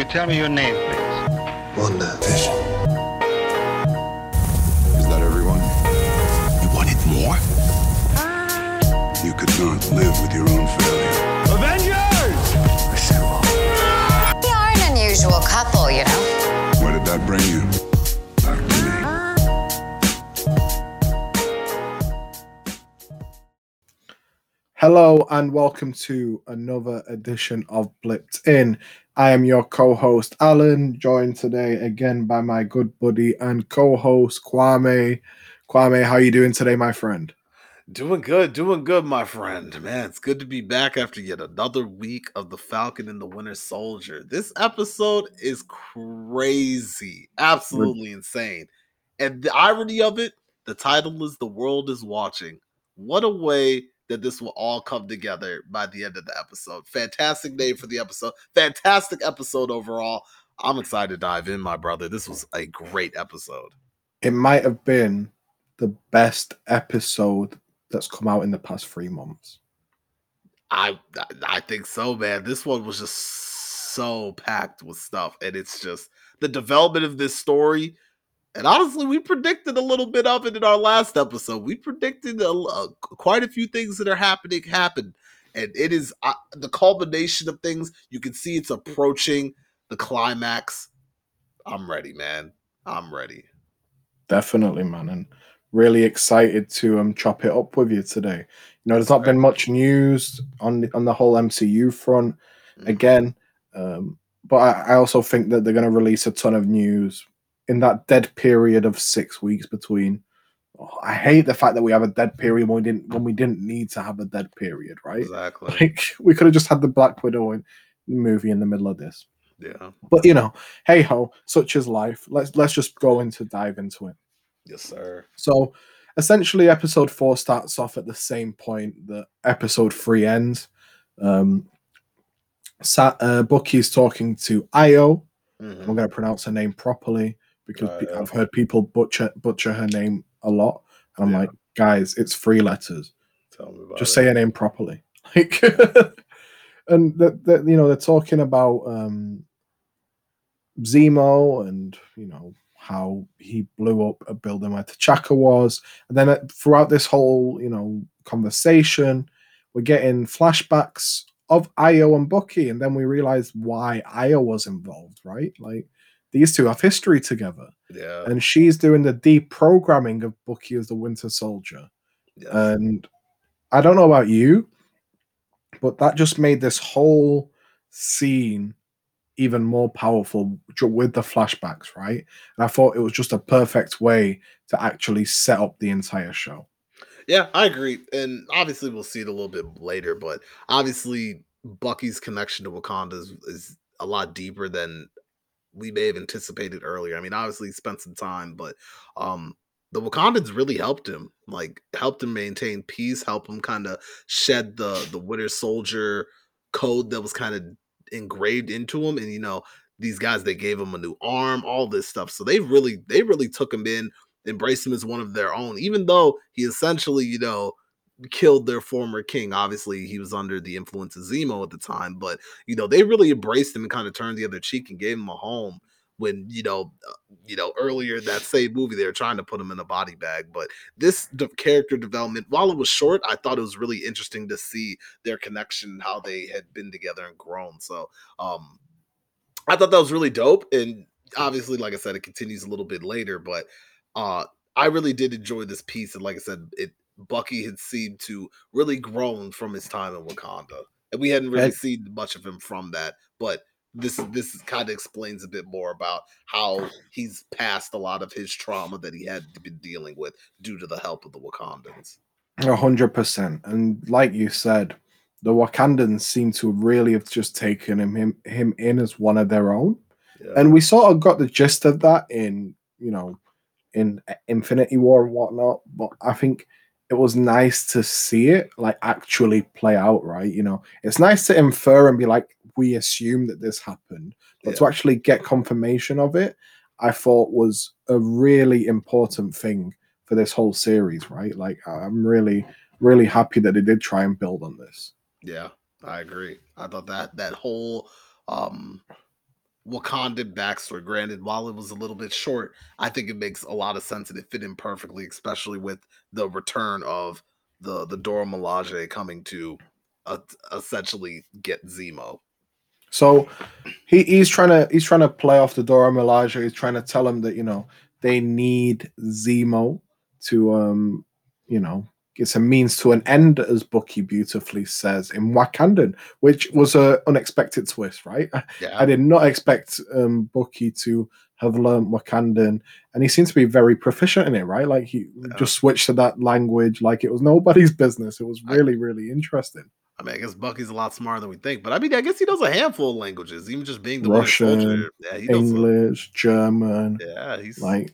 you tell me your name, please? Wanda Vision. Is that everyone? You wanted more? Ah. You could not live with your own failure. Avengers! Assemble. We are an unusual couple, you know. Where did that bring you? Hello and welcome to another edition of Blipped In. I am your co-host Alen, joined today again by my good buddy and co-host Kwame. Kwame, how you doing today, my friend? Doing good, doing good, my friend. Man, it's good to be back after yet another week of The Falcon and the Winter Soldier. This episode is crazy, absolutely insane. And the irony of it, the title is The World is Watching. What a way that this will all come together by the end of the episode. Fantastic name for the episode. Fantastic episode overall. I'm excited to dive in, my brother. This was a great episode. It might have been the best episode that's come out in the past three months. I I think so, man. This one was just so packed with stuff, and it's just the development of this story. And honestly, we predicted a little bit of it in our last episode. We predicted a, a- quite a few things that are happening happen, and it is uh, the culmination of things. You can see it's approaching the climax. I'm ready, man. I'm ready. Definitely, man, and really excited to um chop it up with you today. You know, there's not been much news on the, on the whole MCU front Mhm. again, um, but I, I also think that they're going to release a ton of news in that dead period of six weeks between. Oh, I hate the fact that we have a dead period when we didn't when we didn't need to have a dead period, right? Exactly. Like we could have just had the Black Widow in- movie in the middle of this. Yeah. But you know, hey ho, such is life. Let's let's just go into dive into it. Yes, sir. So essentially, episode four starts off at the same point that episode three ends. Um, Sa- uh, Bucky's talking to Ayo. Mhm. I'm going to pronounce her name properly because Ayo. I've heard people butcher butcher her name a lot, and I'm Yeah. like, guys, it's three letters. Tell me about Just it. say her name properly. Like, and that that you know they're talking about um, Zemo and you know how he blew up a building where T'Chaka was, and then uh, throughout this whole you know conversation, we're getting flashbacks of Ayo and Bucky, and then we realize why Ayo was involved. Right, like these two have history together, Yeah. and she's doing the deprogramming of Bucky as the Winter Soldier. yes. And I don't know about you, but that just made this whole scene even more powerful with the flashbacks, right? And I thought it was just a perfect way to actually set up the entire show. Yeah, I agree. And obviously, we'll see it a little bit later, but obviously, Bucky's connection to Wakanda is, is a lot deeper than we may have anticipated earlier. I mean, obviously, he spent some time, but um, the Wakandans really helped him, like, helped him maintain peace, help him kind of shed the the Winter Soldier code that was kind of engraved into him. And, you know, these guys, they gave him a new arm, all this stuff. So they really, they really took him in embraced him as one of their own, even though he essentially, you know, killed their former king. Obviously, he was under the influence of Zemo at the time, but you know, they really embraced him and kind of turned the other cheek and gave him a home. When you know, uh, you know, earlier that same movie, they were trying to put him in a body bag. But this de- character development, while it was short, I thought it was really interesting to see their connection, how they had been together and grown. So, um, I thought that was really dope. And obviously, like I said, it continues a little bit later, but uh I really did enjoy this piece. And like I said, it Bucky had seemed to really grown from his time in Wakanda. And we hadn't really And- seen much of him from that, but this this kind of explains a bit more about how he's passed a lot of his trauma that he had been dealing with due to the help of the Wakandans. A hundred percent. And like you said, the Wakandans seem to really have just taken him, him him in as one of their own. Yeah. and we sort of got the gist of that in you know in uh, infinity war and whatnot but i think it was nice to see it like actually play out right you know? It's nice to infer and be like we assume that this happened. But to actually get confirmation of it i thought was a really important thing for this whole series right? Like i'm really really happy that they did try and build on this. Yeah, I agree. I thought that that whole um Wakandan backstory. Granted, while it was a little bit short, I think it makes a lot of sense and it fit in perfectly, especially with the return of the the Dora Milaje coming to uh, essentially get Zemo. So he, he's trying to he's trying to play off the Dora Milaje. He's trying to tell him that you know they need Zemo to um you know it's a means to an end, as Bucky beautifully says in Wakandan, which was a unexpected twist, right? I, Yeah, I did not expect um Bucky to have learned Wakandan, and he seems to be very proficient in it, right? Like he Yeah. just switched to that language like it was nobody's business. It was I- really, really interesting. I mean, I guess Bucky's a lot smarter than we think, but I mean, I guess he knows a handful of languages, even just being the Russian, Yeah, he knows. a- English, German, yeah, he's like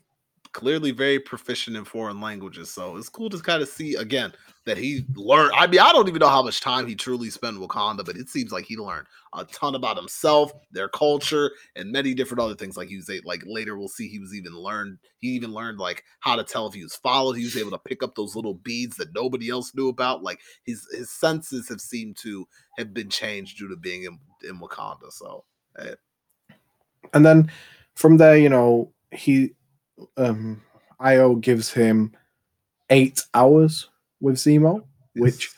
clearly very proficient in foreign languages. So it's cool to kind of see again that he learned. I mean, I don't even know how much time he truly spent Wakanda, but it seems like he learned a ton about himself, their culture, and many different other things. Like he was like later we'll see he was even learned. He even learned like how to tell if he was followed. He was able to pick up those little beads that nobody else knew about. Like his his senses have seemed to have been changed due to being in, in Wakanda. So eh. and then from there, you know, he um Ayo gives him eight hours with Zemo, which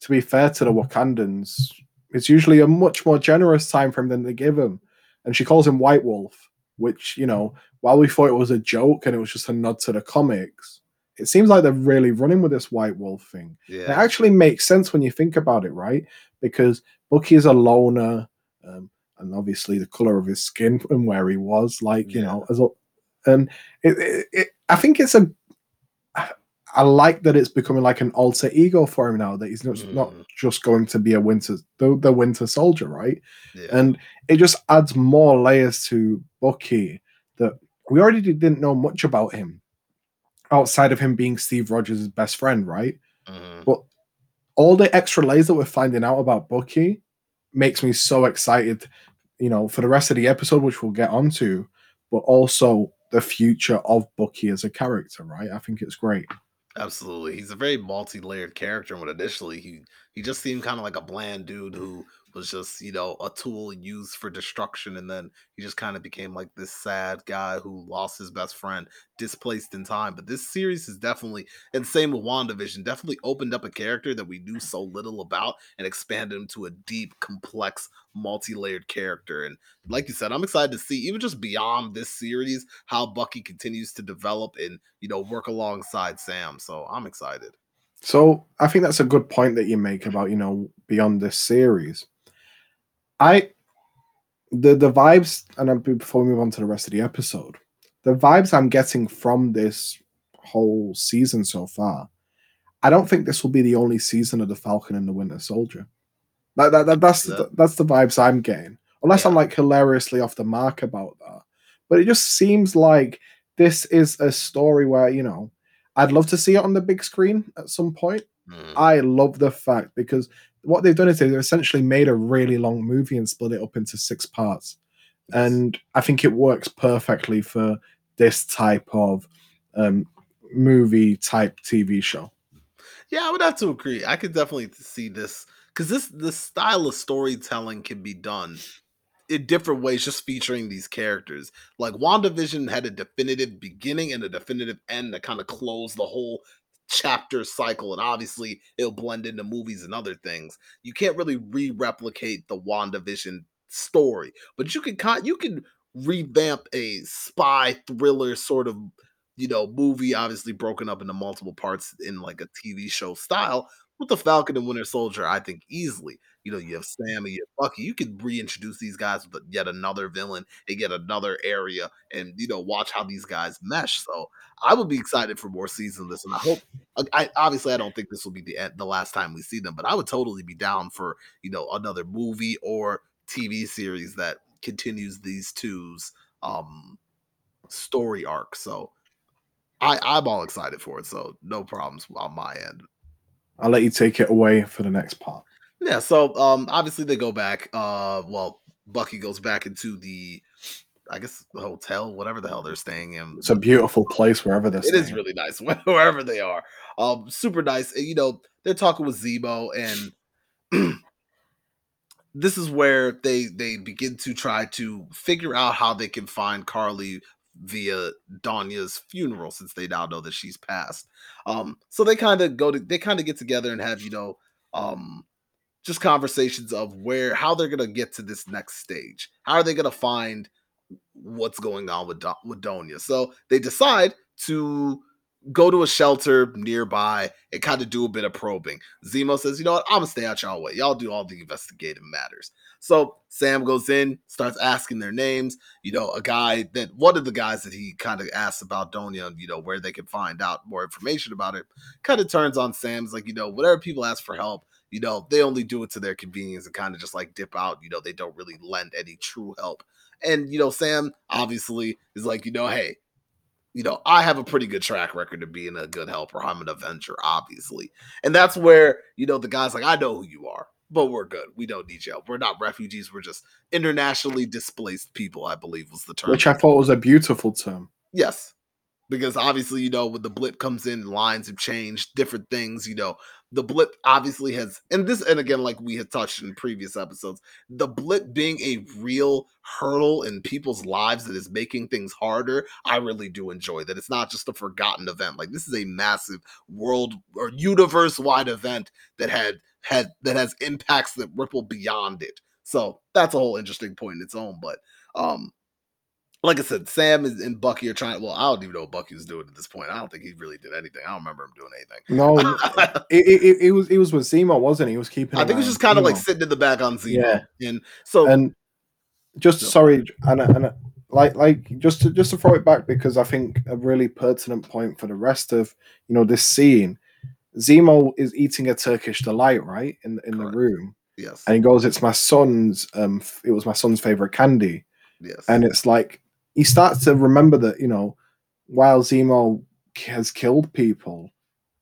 to be fair to the Wakandans, it's usually a much more generous time frame than they give him. And she calls him White Wolf, which, you know, while we thought it was a joke and it was just a nod to the comics, it seems like they're really running with this White Wolf thing. It actually makes sense when you think about it, right? Because Bucky is a loner, um, and obviously the color of his skin and where he was, like you Yeah. know, as a, and it, it, it, I think it's a. I like that it's becoming like an alter ego for him now that he's not, not Mm. just going to be a winter the, the Winter Soldier, right? yeah. And it just adds more layers to Bucky that we already didn't know much about him outside of him being Steve Rogers' best friend, right? Mhm. But all the extra layers that we're finding out about Bucky makes me so excited, you know, for the rest of the episode, which we'll get onto, but also the future of Bucky as a character, right? I think it's great. Absolutely. He's a very multi-layered character. When initially he he just seemed kind of like a bland dude who was just, you know, a tool used for destruction. And then he just kind of became like this sad guy who lost his best friend, displaced in time. But this series is definitely, and same with WandaVision, definitely opened up a character that we knew so little about and expanded him to a deep, complex, multi-layered character. And like you said, I'm excited to see even just beyond this series how Bucky continues to develop and you know work alongside Sam. So I'm excited. So I think that's a good point that you make about, you know, beyond this series. I the the vibes, and I'm- before we move on to the rest of the episode, the vibes I'm getting from this whole season so far, I don't think this will be the only season of the Falcon and the Winter Soldier. That, that, that- that's the, that's the vibes I'm getting. Unless I'm like hilariously off the mark about that. But it just seems like this is a story where, you know, I'd love to see it on the big screen at some point. Mm, I love the fact because what they've done is they've essentially made a really long movie and split it up into six parts. And I think it works perfectly for this type of um, movie type TV show. yeah, I would have to agree. I could definitely see this because this this style of storytelling can be done in different ways, just featuring these characters. Like WandaVision had a definitive beginning and a definitive end that kind of closed the whole chapter cycle and obviously it'll blend into movies and other things. You can't really re-replicate the wandavision story but you can kind you can revamp a spy thriller sort of you know movie obviously broken up into multiple parts in like a tv show style with the falcon and winter soldier i think easily you know you have sam and you have bucky you can reintroduce these guys with yet another villain and yet another area and you know watch how these guys mesh so i would be excited for more seasons of this and i hope I, I obviously I don't think this will be the end, the last time we see them, but I would totally be down for you know another movie or TV series that continues these two's um story arc. So I I'm all excited for it. So no problems on my end. I'll let you take it away for the next part. Yeah. So um obviously they go back. Uh, well Bucky goes back into the I guess the hotel, whatever the hell they're staying in. It's a beautiful place wherever this It is really nice wherever they are. Um, super nice. And, you know, they're talking with Zemo, and this is where they they begin to try to figure out how they can find Karli via Donya's funeral since they now know that she's passed. Um, so they kind of go to they kind of get together and have you know um just conversations of where how they're gonna get to this next stage. How are they gonna find what's going on with Do- with Donya? So they decide to go to a shelter nearby and kind of do a bit of probing. Zemo says, "You know what? I'm gonna stay out y'all way. Y'all do all the investigative matters." So Sam goes in, starts asking their names. You know, a guy that one of the guys that he kind of asks about Donya, you know where they can find out more information about it, kind of turns on Sam's like, you know, whatever people ask for help, you know, they only do it to their convenience and kind of just like dip out. You know, they don't really lend any true help. And you know, Sam obviously is like, you know, hey, you know, I have a pretty good track record of being a good helper. I'm an Avenger, obviously. And that's where, you know, the guy's like, I know who you are, but we're good. We don't need you. We're not refugees. We're just internationally displaced people, I believe was the term. Which I thought was a beautiful term. Yes. Because obviously, you know, when the blip comes in, lines have changed, different things, you know, the blip obviously has and this and again like we had touched in previous episodes the blip being a real hurdle in people's lives that is making things harder i really do enjoy that. It's not just a forgotten event. Like this is a massive world or universe wide event that had had that has impacts that ripple beyond it. So that's a whole interesting point in its own but um like I said, Sam is, and Bucky are trying. Well, I don't even know what Bucky was doing at this point. I don't think he really did anything. I don't remember him doing anything. No, it, it, it, was it was with Zemo, wasn't he? He was keeping. I think it was just kind of like sitting in the back on Zemo. Yeah. and so and just sorry, and and like like just to just to throw it back because I think a really pertinent point for the rest of you know this scene. Zemo is eating a Turkish delight, right in in Correct. the room. Yes, and he goes, "It's my son's. Um, it was my son's favorite candy." Yes, and it's like he starts to remember that you know while Zemo has killed people,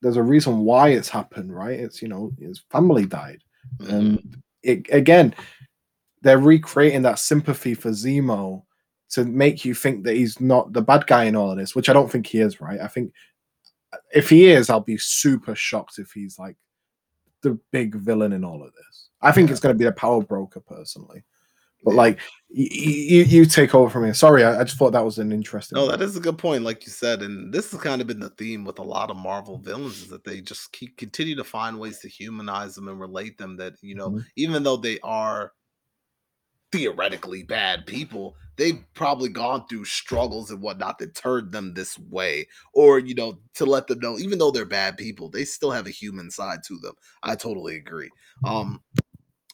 there's a reason why it's happened, right? It's you know his family died, mm-hmm. and it, again they're recreating that sympathy for Zemo to make you think that he's not the bad guy in all of this, which I don't think he is, right? I think if he is, I'll be super shocked if he's like the big villain in all of this. I think yeah. it's going to be the power broker personally. But like you, you take over from here. Sorry, I, I, just thought that was an interesting. No, that is a good point, like you said, and this has kind of been the theme with a lot of Marvel villains is that they just keep continue to find ways to humanize them and relate them. That you know, mm-hmm. even though they are theoretically bad people, they've probably gone through struggles and whatnot that turned them this way, or you know, to let them know, even though they're bad people, they still have a human side to them. I totally agree. Um,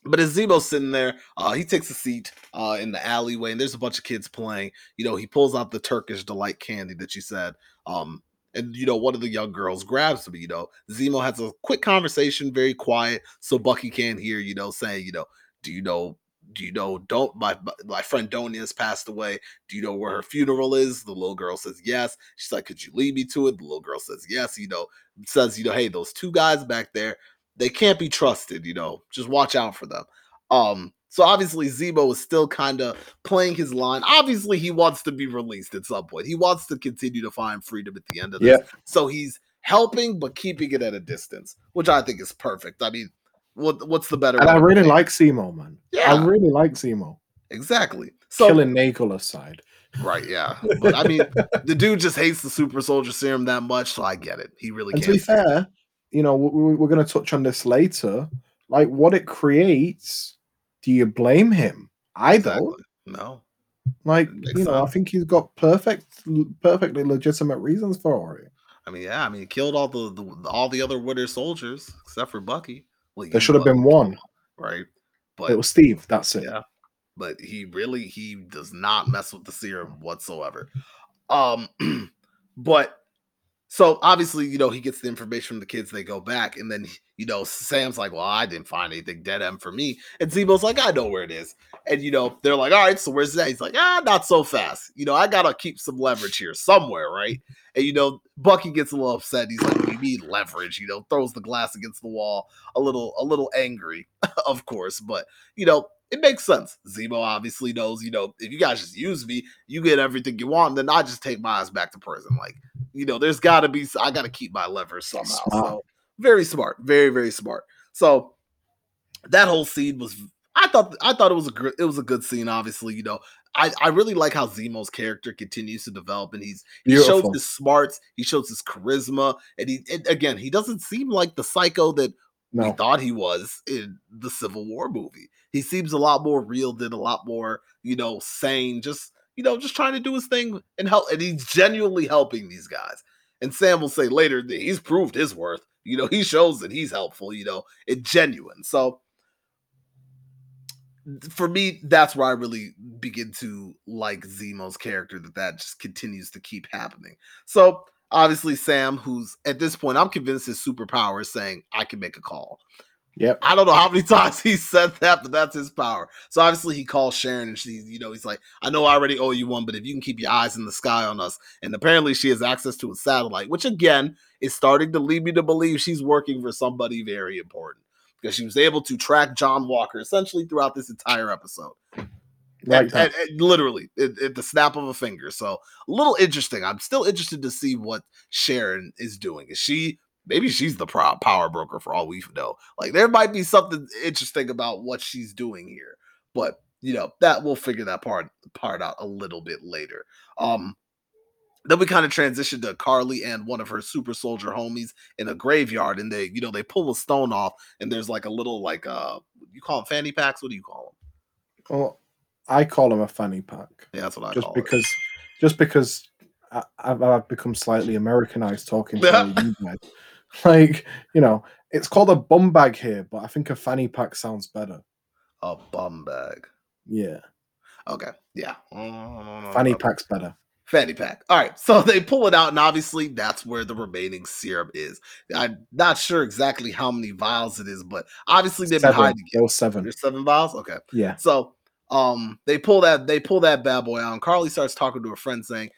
but as Zemo's sitting there, uh, he takes a seat uh, in the alleyway, and there's a bunch of kids playing. You know, he pulls out the Turkish delight candy that you said. Um, and you know, one of the young girls grabs him. You know, Zemo has a quick conversation, very quiet, so Bucky can't hear. You know, saying, you know, do you know, do you know, don't my my friend Donya has passed away. Do you know where her funeral is? The little girl says yes. She's like, could you lead me to it? The little girl says yes. You know, says, you know, hey, those two guys back there, they can't be trusted, you know. Just watch out for them. Um, so obviously Zemo is still kind of playing his line. Obviously, he wants to be released at some point. He wants to continue to find freedom at the end of this. Yeah. So he's helping but keeping it at a distance, which I think is perfect. I mean, what what's the better? And I really like Zemo, man. Yeah, I really like Zemo. Exactly. So killing Nagel aside. Right, yeah. But I mean, the dude just hates the super soldier serum that much, so I get it. He really and can't. To be fair, you know, we're going to touch on this later. Like what it creates, do you blame him? I exactly. don't. No. Like you know, I think he's got perfect, perfectly legitimate reasons for it. I mean, yeah, I mean, he killed all the, the all the other Winter soldiers except for Bucky. Well, there should have been one, right? But it was Steve. That's it. Yeah, but he really he does not mess with the serum whatsoever. Um, but so obviously, you know, he gets the information from the kids. They go back, and then you know, Sam's like, "Well, I didn't find anything dead end for me," and Zemo's like, "I know where it is." And you know, they're like, "All right, so where's that?" He's like, "Ah, not so fast. You know, I gotta keep some leverage here somewhere, right?" And you know, Bucky gets a little upset. He's like, "We need leverage." You know, throws the glass against the wall, a little, a little angry, of course. But you know, it makes sense. Zemo obviously knows, you know, if you guys just use me, you get everything you want, then I just take my ass back to prison. Like, you know, there's got to be, I got to keep my leverage somehow. Smart. So very smart, very very smart. So that whole scene was, I thought I thought it was a gr- it was a good scene. Obviously, you know, I I really like how Zemo's character continues to develop, and he's he shows his smarts, he shows his charisma, and he and again he doesn't seem like the psycho that we thought he was in the Civil War movie. He seems a lot more real, than a lot more, you know, sane, just you know, just trying to do his thing and help. And he's genuinely helping these guys. And Sam will say later that he's proved his worth. You know, he shows that he's helpful. You know, it's genuine. So for me, that's where I really begin to like Zemo's character. That that just continues to keep happening. So obviously, Sam, who's at this point, I'm convinced his superpower is saying I can make a call. Yep. I don't know how many times he said that, but that's his power. So obviously he calls Sharon and she's, you know, he's like, I know I already owe you one, but if you can keep your eyes in the sky on us. And apparently she has access to a satellite, which again is starting to lead me to believe she's working for somebody very important because she was able to track John Walker essentially throughout this entire episode. Like At- that. at- at- literally at, at the snap of a finger. So a little interesting. I'm still interested to see what Sharon is doing. Is she maybe she's the power broker for all we know? Like there might be something interesting about what she's doing here, but you know that we'll figure that part part out a little bit later. Um. Then we kind of transition to Karli and one of her super soldier homies in a graveyard, and they, you know, they pull a stone off, and there's like a little like uh, you call them fanny packs? What do you call them? Well, I call him a fanny pack Yeah, that's what I just call it. because, just because I, I've become slightly Americanized talking to you guys. Like you know, it's called a bum bag here, but I think a fanny pack sounds better. A bum bag. Yeah, Okay. Yeah. Fanny pack's better. Fanny pack. All right. So they pull it out, and obviously that's where the remaining serum is. I'm not sure exactly how many vials it is, but obviously they've been Seven. hiding it. Those seven. There's seven vials. Okay. Yeah. So um they pull that they pull that bad boy out. And Karli starts talking to a friend saying, "I- i-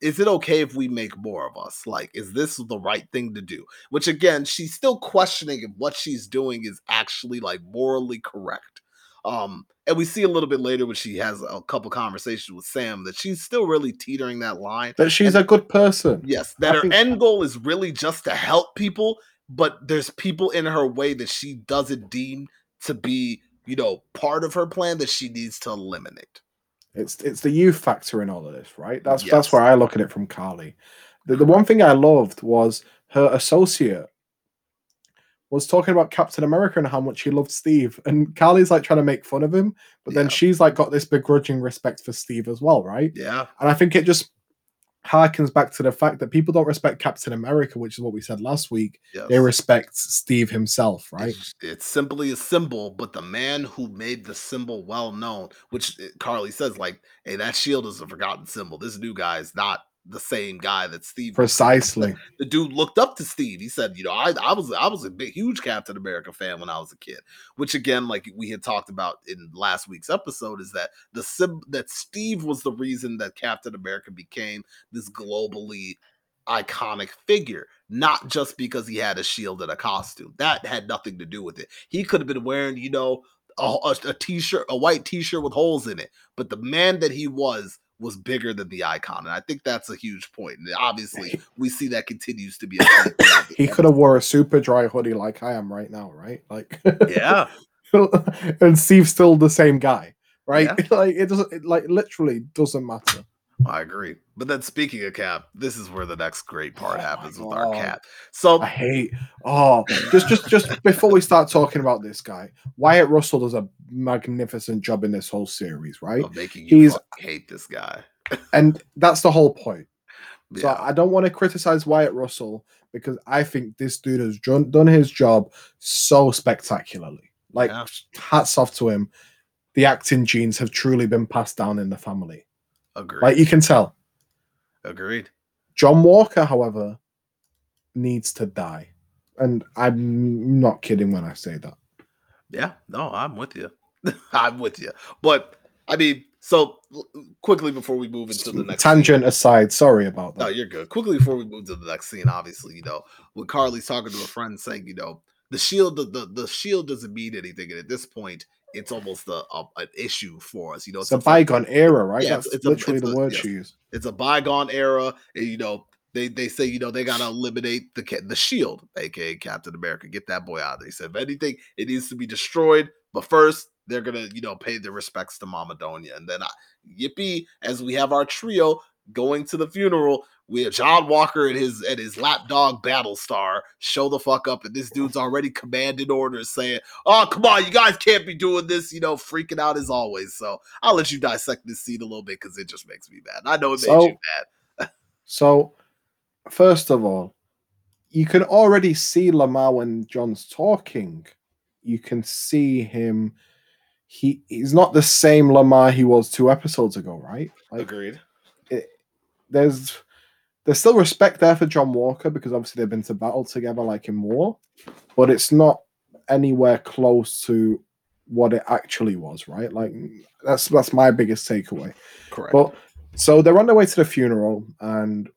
"Is it okay if we make more of us? Like, is this the right thing to do?" Which again, she's still questioning if what she's doing is actually like morally correct. Um, and we see a little bit later when she has a couple conversations with Sam that she's still really teetering that line. That she's a good person. Yes, that I her think- end goal is really just to help people, but there's people in her way that she doesn't deem to be, you know, part of her plan that she needs to eliminate. It's it's the youth factor in all of this, right? That's Yes. that's where I look at it from Karli. The, the one thing I loved was her associate was talking about Captain America and how much he loved Steve, and Karli's like trying to make fun of him, but then Yeah. she's like got this begrudging respect for Steve as well, right? Yeah, And I think it just harkens back to the fact that people don't respect Captain America, which is what we said last week. yes. They respect Steve himself, right? It's, it's simply a symbol, but the man who made the symbol well known, which uh, Karli says, like, hey, that shield is a forgotten symbol. This new guy is not the same guy that Steve. Precisely. the dude looked up to Steve. He said, "You know, I, I was I was a big huge Captain America fan when I was a kid." Which again, like we had talked about in last week's episode, is that the sim- that Steve was the reason that Captain America became this globally iconic figure, not just because he had a shield and a costume. That had nothing to do with it. He could have been wearing, you know, a, a, a t-shirt, a white t-shirt with holes in it, but the man that he was was bigger than the icon, and I think that's a huge point. And obviously, we see that continues to be a thing throughout the He could have wore a Superdry hoodie like I am right now, right? Like Yeah, and Steve's still the same guy, right? Yeah. like it doesn't it, like literally doesn't matter. I agree. But then speaking of Cap, this is where the next great oh part Oh happens with our Cap. So I hate oh just just just before we start talking about this guy, Wyatt Russell does a magnificent job in this whole series, right? of making you He's- hate this guy. And that's the whole point. So I don't want to criticize Wyatt Russell because I think this dude has done, done his job so spectacularly. Like Yeah. hats off to him. The acting genes have truly been passed down in the family. Agreed. Like you can tell. agreed. John Walker, however, needs to die. And I'm not kidding when I say that. Yeah, no, I'm with you. I'm with you. But I mean, so quickly before we move into the next scene- Tangent aside, sorry about that. No, you're good. Quickly before we move to the next scene, obviously, you know, when Karli's talking to a friend saying, you know, the shield, the the, the shield doesn't mean anything, and at this point, it's almost a, a an issue for us. You know, It's a like- bygone era, right? Yeah, That's it's- it's a- literally it's the a- word yes. she used. it's a bygone era, and you know, they they say you know they gotta eliminate the the shield, aka Captain America. Get that boy out of there. He said, if anything, it needs to be destroyed, but first they're gonna, you know, pay their respects to Mama Donya. And then I, Yippee, as we have our trio going to the funeral, we have John Walker and his and his lapdog Battlestar show the fuck up, and this dude's already commanded orders saying, "Oh, come on, you guys can't be doing this," you know, freaking out as always. So I'll let you dissect this scene a little bit because it just makes me mad. I know it So- made you mad. So, first of all, you can already see Lamar when John's talking. You can see him. He he's not the same Lamar he was two episodes ago, right? Like Agreed. There's there's still respect there for John Walker because obviously they've been to battle together like in war, but it's not anywhere close to what it actually was, right? Like that's that's my biggest takeaway. Correct. But so they're on their way to the funeral, and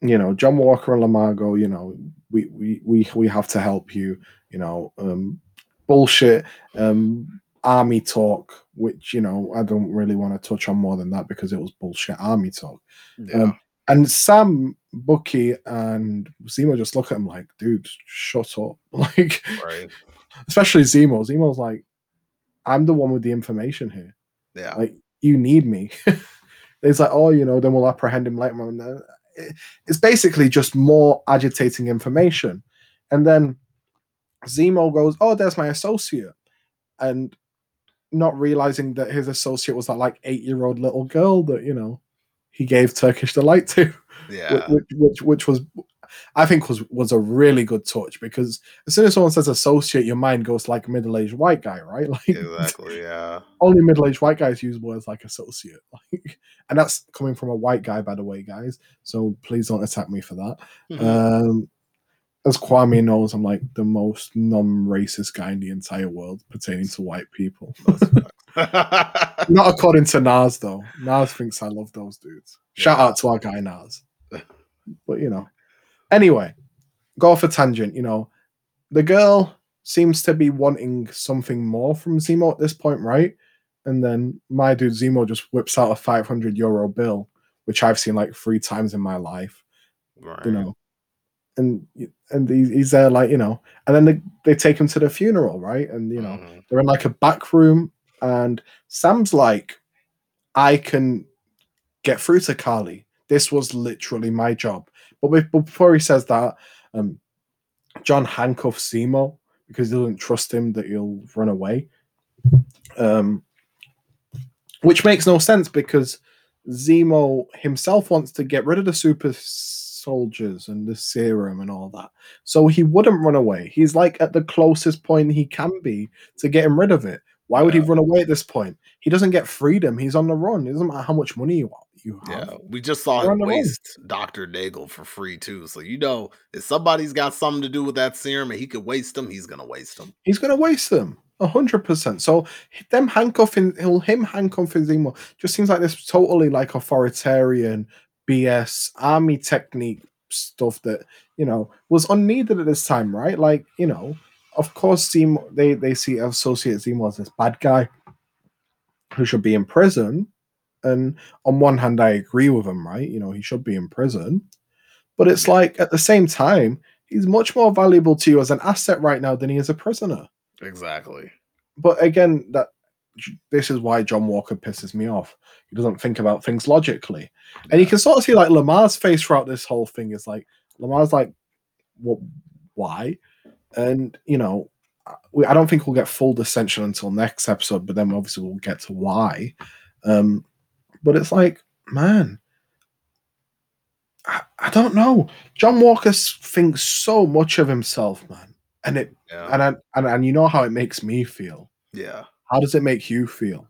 you know, John Walker and Lamargo, you know, we we we we have to help you, you know, um bullshit um army talk, which you know, I don't really want to touch on more than that because it was bullshit army talk. yeah. um, And Sam, Bucky, and Zemo just look at him like, dude, shut up. Like, right. especially Zemo. Zemo's like, I'm the one with the information here Yeah. like you need me it's like oh you know then we'll apprehend him later on Uh, it's basically just more agitating information and then zemo goes oh there's my associate and not realizing that his associate was that like eight year old little girl that you know he gave turkish delight to yeah. which, which which was I think was was a really good touch because as soon as someone says associate, your mind goes like middle aged white guy, right? Like exactly. Yeah. only middle aged white guys use words like associate, like, and that's coming from a white guy, by the way, guys. So please don't attack me for that. Mhm. Um, as Kwame knows, I'm like the most non-racist guy in the entire world pertaining to white people. Not according to Nas though. Nas thinks I love those dudes. Shout Yeah. out to our guy Nas. But you know, anyway, go off a tangent. You know, the girl seems to be wanting something more from Zemo at this point, right? And then my dude Zemo just whips out a 500 euro bill, which I've seen like three times in my life. right. You know, and and he's there like you know, and then they, they take him to the funeral, right? And you know, Mhm. they're in like a back room, and Sam's like, I can get through to Karli. This was literally my job. But before he says that, um, John handcuffs Zemo because he doesn't trust him that he'll run away. Um, which makes no sense because Zemo himself wants to get rid of the super soldiers and the serum and all that. So he wouldn't run away. He's like at the closest point he can be to getting rid of it. Why would he run away at this point? He doesn't get freedom. He's on the run. It doesn't matter how much money you you have. Yeah, we just saw They're him on the run. waste Dr. Nagel for free too. So you know, if somebody's got something to do with that serum and he could waste them, he's gonna waste them. He's to waste them. A hundred percent. So them handcuffing, him handcuffing Zemo just seems like this totally like authoritarian BS army technique stuff that you know was unneeded at this time, right? Like you know, of course, Zemo they they see associate Zemo as this bad guy who should be in prison. And on one hand, I agree with him, right? You know, he should be in prison. But it's like at the same time, he's much more valuable to you as an asset right now than he is a prisoner Exactly. but again, that this is why John Walker pisses me off. He doesn't think about things logically, and you can sort of see like Lamar's face throughout this whole thing is like Lamar's like, "What? Why?" And you know, I- we, I don't think we'll get full dissension until next episode, but then obviously we'll get to why. Um, but it's like, man, I, I don't know. John Walker thinks so much of himself, man, and it Yeah. and I, and and you know how it makes me feel. yeah. How does it make you feel?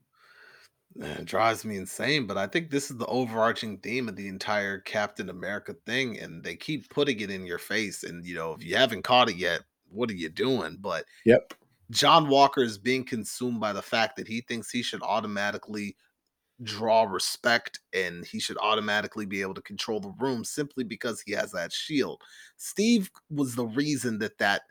It drives me insane, but I think this is the overarching theme of the entire Captain America thing, and they keep putting it in your face. And you know, if you haven't caught it yet, what are you doing? But Yep. John Walker is being consumed by the fact that he thinks he should automatically draw respect and he should automatically be able to control the room simply because he has that shield. Steve was the reason that that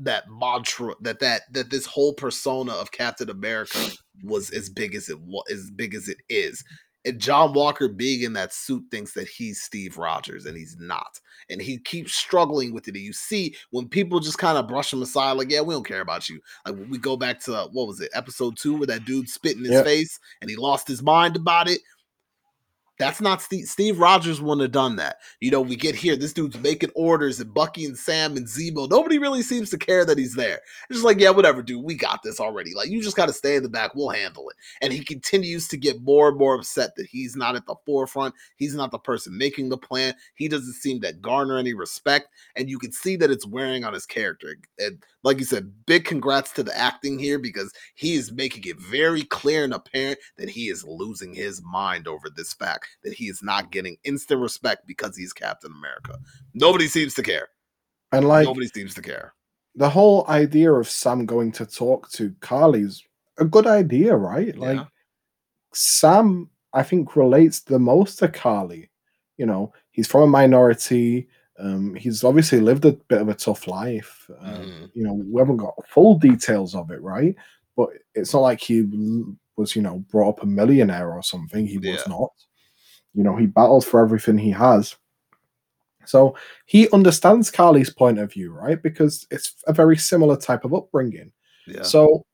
that mantra that that that this whole persona of Captain America was as big as it was as big as it is. And John Walker being in that suit thinks that he's Steve Rogers and he's not. And he keeps struggling with it. And you see when people just kind of brush him aside, like, yeah, we don't care about you. Like we go back to what was it, episode two, where that dude spit in his Yep. face and he lost his mind about it. That's not Steve. Steve Rogers wouldn't have done that. You know, we get here, this dude's making orders, and Bucky and Sam and Zemo, nobody really seems to care that he's there. It's just like, yeah, whatever, dude, we got this already. Like, you just got to stay in the back, we'll handle it. And he continues to get more and more upset that he's not at the forefront. He's not the person making the plan. He doesn't seem to garner any respect, and you can see that it's wearing on his character. And like you said, big congrats to the acting here because he is making it very clear and apparent that he is losing his mind over this fact that he is not getting instant respect because he's Captain America. Nobody seems to care. And like Nobody seems to care. the whole idea of Sam going to talk to Karli's a good idea, right? Like Yeah. Sam, I think, relates the most to Karli. You know, he's from a minority. Um, he's obviously lived a bit of a tough life. Um, Mhm. You know, we haven't got full details of it, right? But it's not like he was, you know, brought up a millionaire or something. He was not. You know, he battled for everything he has. So he understands Karli's point of view, right? Because it's a very similar type of upbringing. Yeah. So,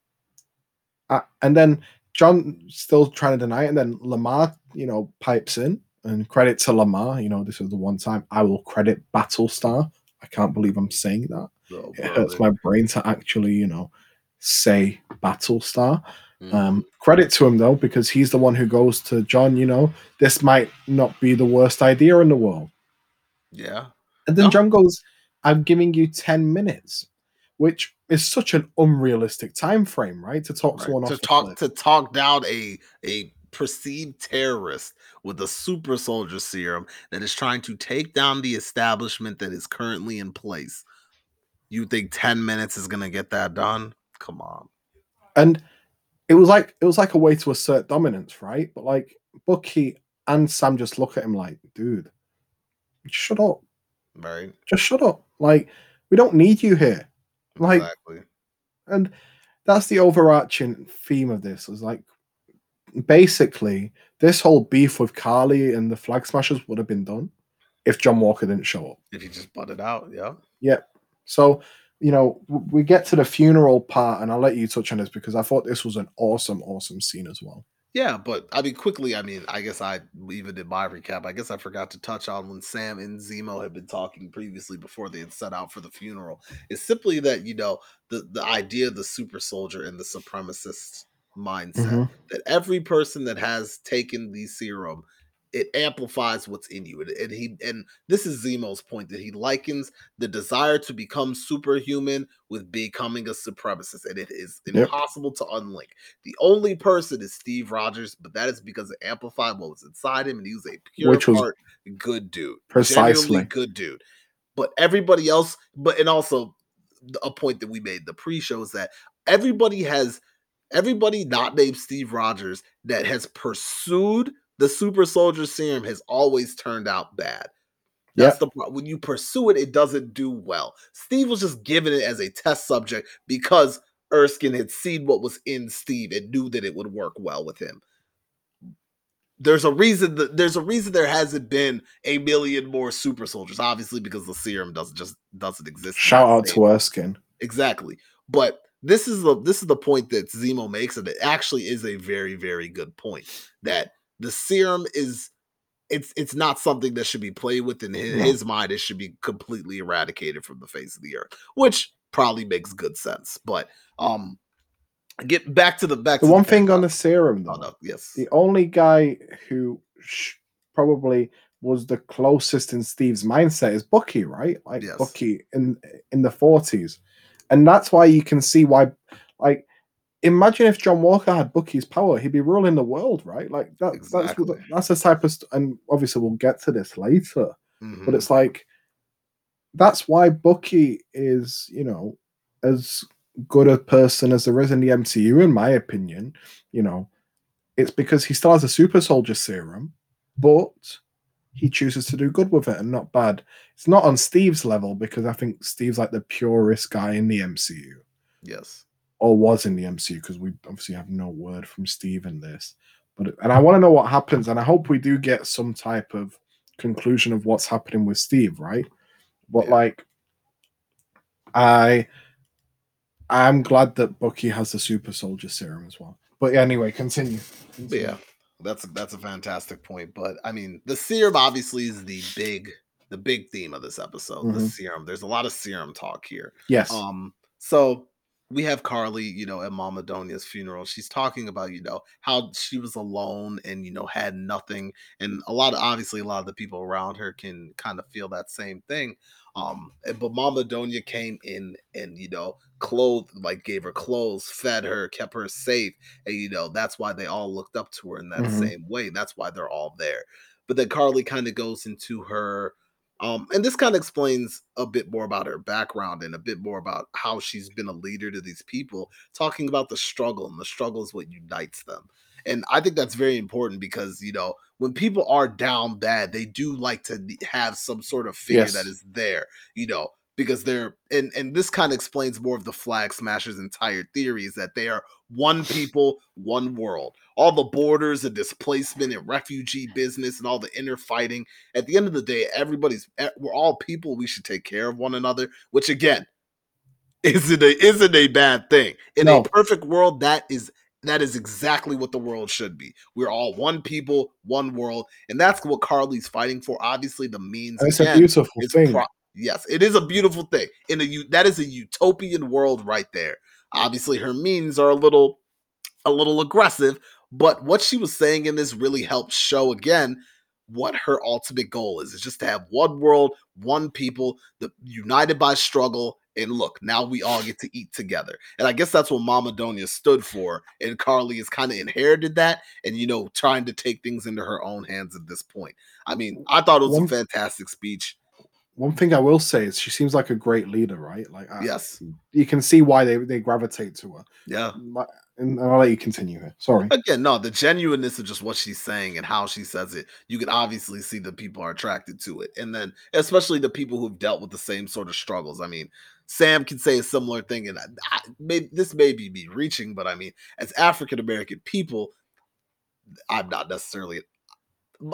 uh, and then John still trying to deny it, and then Lamar, you know, pipes in and credit to Lamar. You know, this is the one time I will credit Battlestar. I can't believe I'm saying that. Oh, It hurts my brain to actually, you know, say Battlestar. Mhm. Um, credit to him though, because he's the one who goes to John. You know, this might not be the worst idea in the world. yeah. And then No. John goes, I'm giving you 10 minutes, which is such an unrealistic time frame, right? To talk Right. someone off To the talk to talk down a a perceived terrorist with a super soldier serum that is trying to take down the establishment that is currently in place. You think 10 minutes is gonna get that done? Come on. And it was like it was like a way to assert dominance, right? But like Bucky and Sam just look at him like, dude, shut up. Right? Just shut up. Like, we don't need you here. Like, exactly. and that's the overarching theme of this is like basically this whole beef with Karli and the flag smashers would have been done if John Walker didn't show up. If he just butted out, yeah. yeah. So, you know, we get to the funeral part, and I'll let you touch on this because I thought this was an awesome, awesome scene as well. Yeah, but I mean, quickly, I mean, I guess I even did my recap. I guess I forgot to touch on when Sam and Zemo had been talking previously before they had set out for the funeral. It's simply that, you know, the, the idea of the super soldier and the supremacist mindset Mhm. that every person that has taken the serum it amplifies what's in you and, he and this is zemo's point that he likens the desire to become superhuman with becoming a supremacist and it is Yep. impossible to unlink the only person is steve rogers but that is because it amplified what was inside him and he was a pure Which was- heart good dude Precisely. good dude but everybody else but and also a point that we made the pre-show is that everybody has everybody not named Steve Rogers that has pursued the super soldier serum has always turned out bad. That's the pro- when you pursue it, it doesn't do well. Steve was just given it as a test subject because Erskine had seen what was in Steve and knew that it would work well with him. There's a reason that there's a reason there hasn't been a million more super soldiers, obviously because the serum doesn't just doesn't exist. Shout out to Erskine. Exactly. But this is the this is the point that Zemo makes, and it actually is a very, very good point. That the serum is it's it's not something that should be played with in his, No. his mind. It should be completely eradicated from the face of the earth, which probably makes good sense. But um get back to the back The one thing on the serum, though, oh, no, yes. the only guy who sh- probably was the closest in Steve's mindset is Bucky, right? Like Yes. Bucky in in the forties, and that's why you can see why. Like, imagine if John Walker had Bucky's power, he'd be ruling the world, right? Like that, that's Exactly. what- that's the type of, st- and obviously we'll get to this later, but Mhm. it's like that's why Bucky is, you know, as good a person as there is in the MCU, in my opinion. You know, it's because he still has a super soldier serum, but he chooses to do good with it and not bad. It's not on Steve's level because I think Steve's like the purest guy in the MCU yes. Or was in the MCU because we obviously have no word from Steve in this. But and I want to know what happens, and I hope we do get some type of conclusion of what's happening with Steve, right? But Yeah. like, I, I'm glad that Bucky has the super soldier serum as well. But yeah, anyway, continue. But yeah, that's a, that's a fantastic point. But I mean, the serum obviously is the big the big theme of this episode. The Mhm. serum. There's a lot of serum talk here. Yes. Um, so we have Karli, you know, at Mama Donya's funeral. She's talking about, you know, how she was alone and, you know, had nothing. And a lot of obviously a lot of the people around her can kind of feel that same thing. Um, but Mama Donya came in and, you know, clothed, like gave her clothes, fed her, kept her safe. And, you know, that's why they all looked up to her in that Mhm. same way. That's why they're all there. But then Karli kind of goes into her um, and this kind of explains a bit more about her background and a bit more about how she's been a leader to these people, talking about the struggle, and the struggle is what unites them. And I think that's very important because, you know, when people are down bad, they do like to have some sort of figure that Yes. is there, you know, because they're, and, and this kind of explains more of the Flag Smashers' entire theory is that they are one people, one world. All the borders and displacement and refugee business and all the inner fighting at the end of the day, everybody's we're all people. We should take care of one another, which again isn't a isn't a bad thing. In No. a perfect world, that is that is exactly what the world should be. We're all one people, one world, and that's what Karli's fighting for. Obviously, the means And it's a beautiful thing. pro- yes, it is a beautiful thing. In a that is a utopian world right there. Obviously, her means are a little a little aggressive, but what she was saying in this really helped show again what her ultimate goal is. It's just to have one world, one people, the united by struggle. And look, now we all get to eat together. And I guess that's what Mama Donya stood for. And Karli has kind of inherited that and, you know, trying to take things into her own hands at this point. I mean, I thought it was a fantastic speech. One thing I will say is she seems like a great leader, right? Like, I- Yes. you can see why they, they gravitate to her. Yeah. And I'll let you continue here. Sorry. Again, no, the genuineness of just what she's saying and how she says it, you can obviously see that people are attracted to it. And then, especially the people who've dealt with the same sort of struggles. I mean, Sam can say a similar thing, and I, I, may, this may be me reaching, but I mean, as African American people, I'm not necessarily.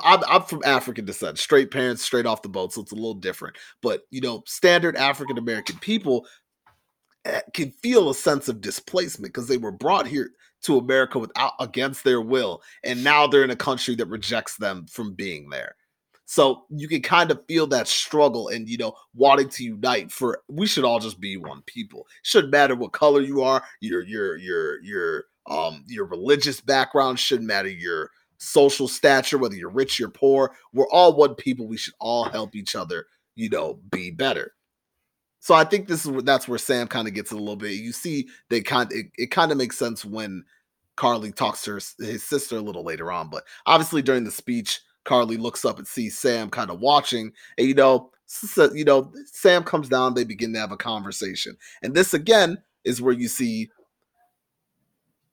I'm, I'm from African descent, straight parents, straight off the boat, so it's a little different. But you know, standard African American people eh, can feel a sense of displacement because they were brought here to America without against their will, and now they're in a country that rejects them from being there. So you can kind of feel that struggle and you know wanting to unite for we should all just be one people. Shouldn't matter what color you are, your your your your um your religious background shouldn't matter your social stature, whether you're rich or poor. We're all one people. We should all help each other, you know, be better. So I think this is that's where Sam kind of gets a little bit. You see, they kind it, it kind of makes sense when Karli talks to her, his sister a little later on. But obviously during the speech, Karli looks up and sees Sam kind of watching, and you know, s- you know, Sam comes down. They begin to have a conversation, and this again is where you see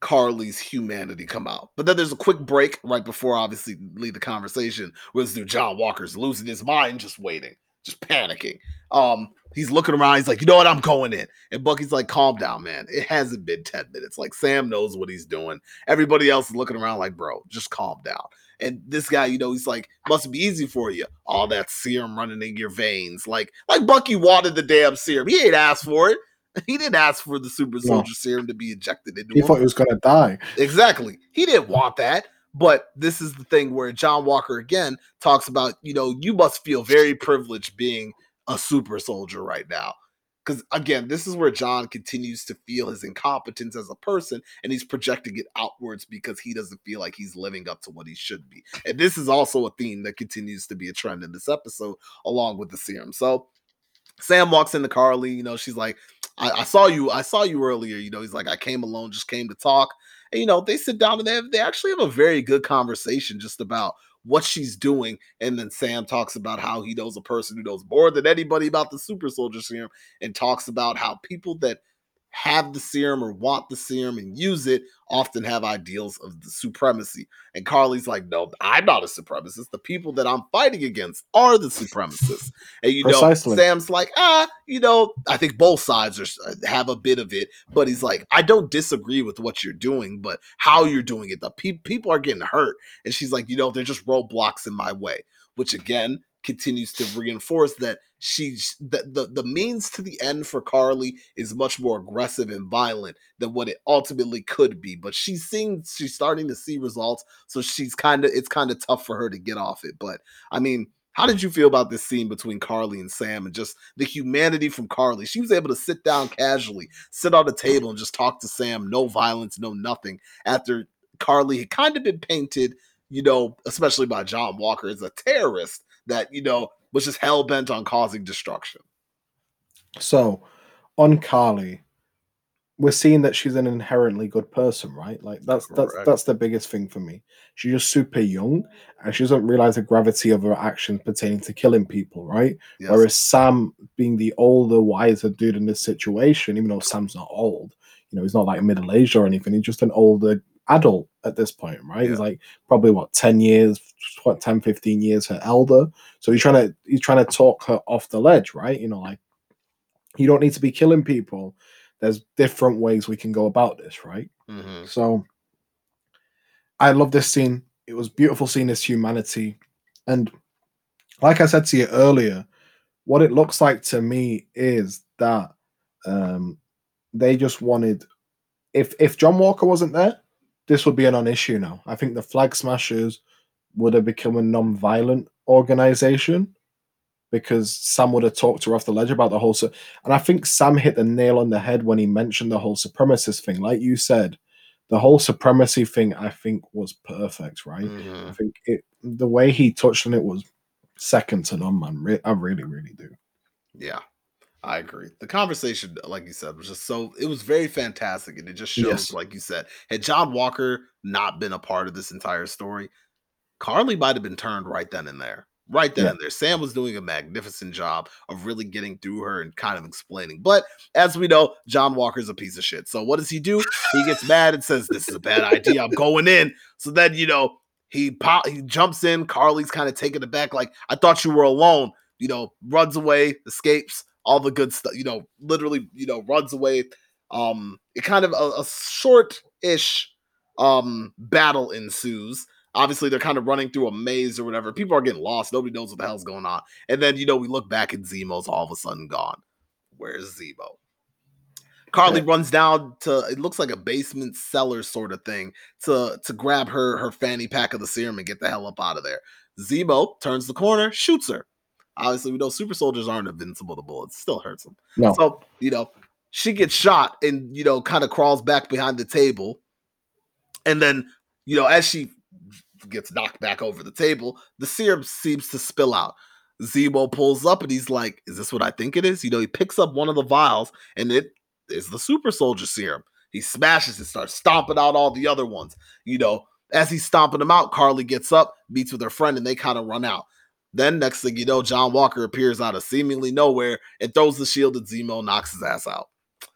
Karli's humanity come out. But then there's a quick break right before obviously lead the conversation dude John Walker's losing his mind, just waiting, just panicking. Um, he's looking around, he's like, you know what, I'm going in. And Bucky's like, calm down, man. It hasn't been 10 minutes. Like Sam knows what he's doing. Everybody else is looking around like, bro, just calm down. And this guy, you know, he's like, must be easy for you. All that serum running in your veins. Like, like Bucky wanted the damn serum. He ain't asked for it. He didn't ask for the super soldier serum to be injected into He him. He thought he was going to die. Exactly. He didn't want that. But this is the thing where John Walker again talks about, you know, you must feel very privileged being a super soldier right now. Because again, this is where John continues to feel his incompetence as a person and he's projecting it outwards because he doesn't feel like he's living up to what he should be. And this is also a theme that continues to be a trend in this episode, along with the serum. So Sam walks in into Karli, you know, she's like, I, I saw you, I saw you earlier. You know, he's like, I came alone, just came to talk. And you know, they sit down and they, have, they actually have a very good conversation just about what she's doing. And then Sam talks about how he knows a person who knows more than anybody about the super soldier serum and talks about how people that have the serum or want the serum and use it often have ideals of the supremacy. And Karli's like, no, I'm not a supremacist. The people that I'm fighting against are the supremacists. And you Precisely. know, Sam's like, ah, you know, I think both sides are have a bit of it, but he's like, I don't disagree with what you're doing, but how you're doing it. The pe- people are getting hurt, and she's like, you know, they're just roadblocks in my way, which again continues to reinforce that she's the, the the means to the end for Karli is much more aggressive and violent than what it ultimately could be. But she's seeing she's starting to see results, so she's kind of it's kind of tough for her to get off it. But I mean, how did you feel about this scene between Karli and Sam and just the humanity from Karli? She was able to sit down casually, sit on the table, and just talk to Sam, no violence, no nothing. After Karli had kind of been painted, you know, especially by John Walker as a terrorist that you know was just hell bent on causing destruction. So, on Karli, we're seeing that she's an inherently good person, right? Like that's that's that's the biggest thing for me. She's just super young, and she doesn't realize the gravity of her actions pertaining to killing people, right? Yes. Whereas Sam, being the older, wiser dude in this situation, even though Sam's not old, you know, he's not like middle aged or anything. He's just an older adult at this point, right? He's like probably what 10 years, what 10, 15 years her elder. So he's trying to he's trying to talk her off the ledge, right? You know, like you don't need to be killing people. There's different ways we can go about this, right? Mhm. So I love this scene. It was beautiful seeing this humanity. And like I said to you earlier, what it looks like to me is that um, they just wanted if if John Walker wasn't there, this would be a non-issue now. I think the Flag Smashers would have become a non-violent organization because Sam would have talked to her off the ledge about the whole. su- And I think Sam hit the nail on the head when he mentioned the whole supremacist thing. Like you said, the whole supremacy thing, I think, was perfect. Right? Mhm. I think it the way he touched on it was second to none, man. I really, really do. Yeah, I agree. The conversation, like you said, was just so it was very fantastic, and it just shows, Yes. like you said, had John Walker not been a part of this entire story, Karli might have been turned right then and there. Right then Yeah. and there. Sam was doing a magnificent job of really getting through her and kind of explaining. But as we know, John Walker's a piece of shit. So what does he do? He gets mad and says, This is a bad idea. I'm going in. So then, you know, he pop, he jumps in. Karli's kind of taken aback, like, I thought you were alone. You know, runs away, escapes, all the good stuff, you know, literally, you know, runs away. Um, it kind of a, a short-ish um battle ensues. Obviously, they're kind of running through a maze or whatever. People are getting lost. Nobody knows what the hell's going on. And then, you know, we look back and Zemo's all of a sudden gone. Where's Zemo? Karli runs down to it looks like a basement cellar sort of thing to to grab her her fanny pack of the serum and get the hell up out of there. Zemo turns the corner, shoots her. Obviously, we know super soldiers aren't invincible to bullets. Still hurts them. No. So, you know, she gets shot and, you know, kind of crawls back behind the table. And then, you know, as she gets knocked back over the table, the serum seems to spill out. Zemo pulls up and he's like, Is this what I think it is? You know, he picks up one of the vials and it is the super soldier serum. He smashes it, starts stomping out all the other ones. You know, as he's stomping them out, Karli gets up, meets with her friend, and they kind of run out. Then next thing you know, John Walker appears out of seemingly nowhere and throws the shield at Zemo, knocks his ass out.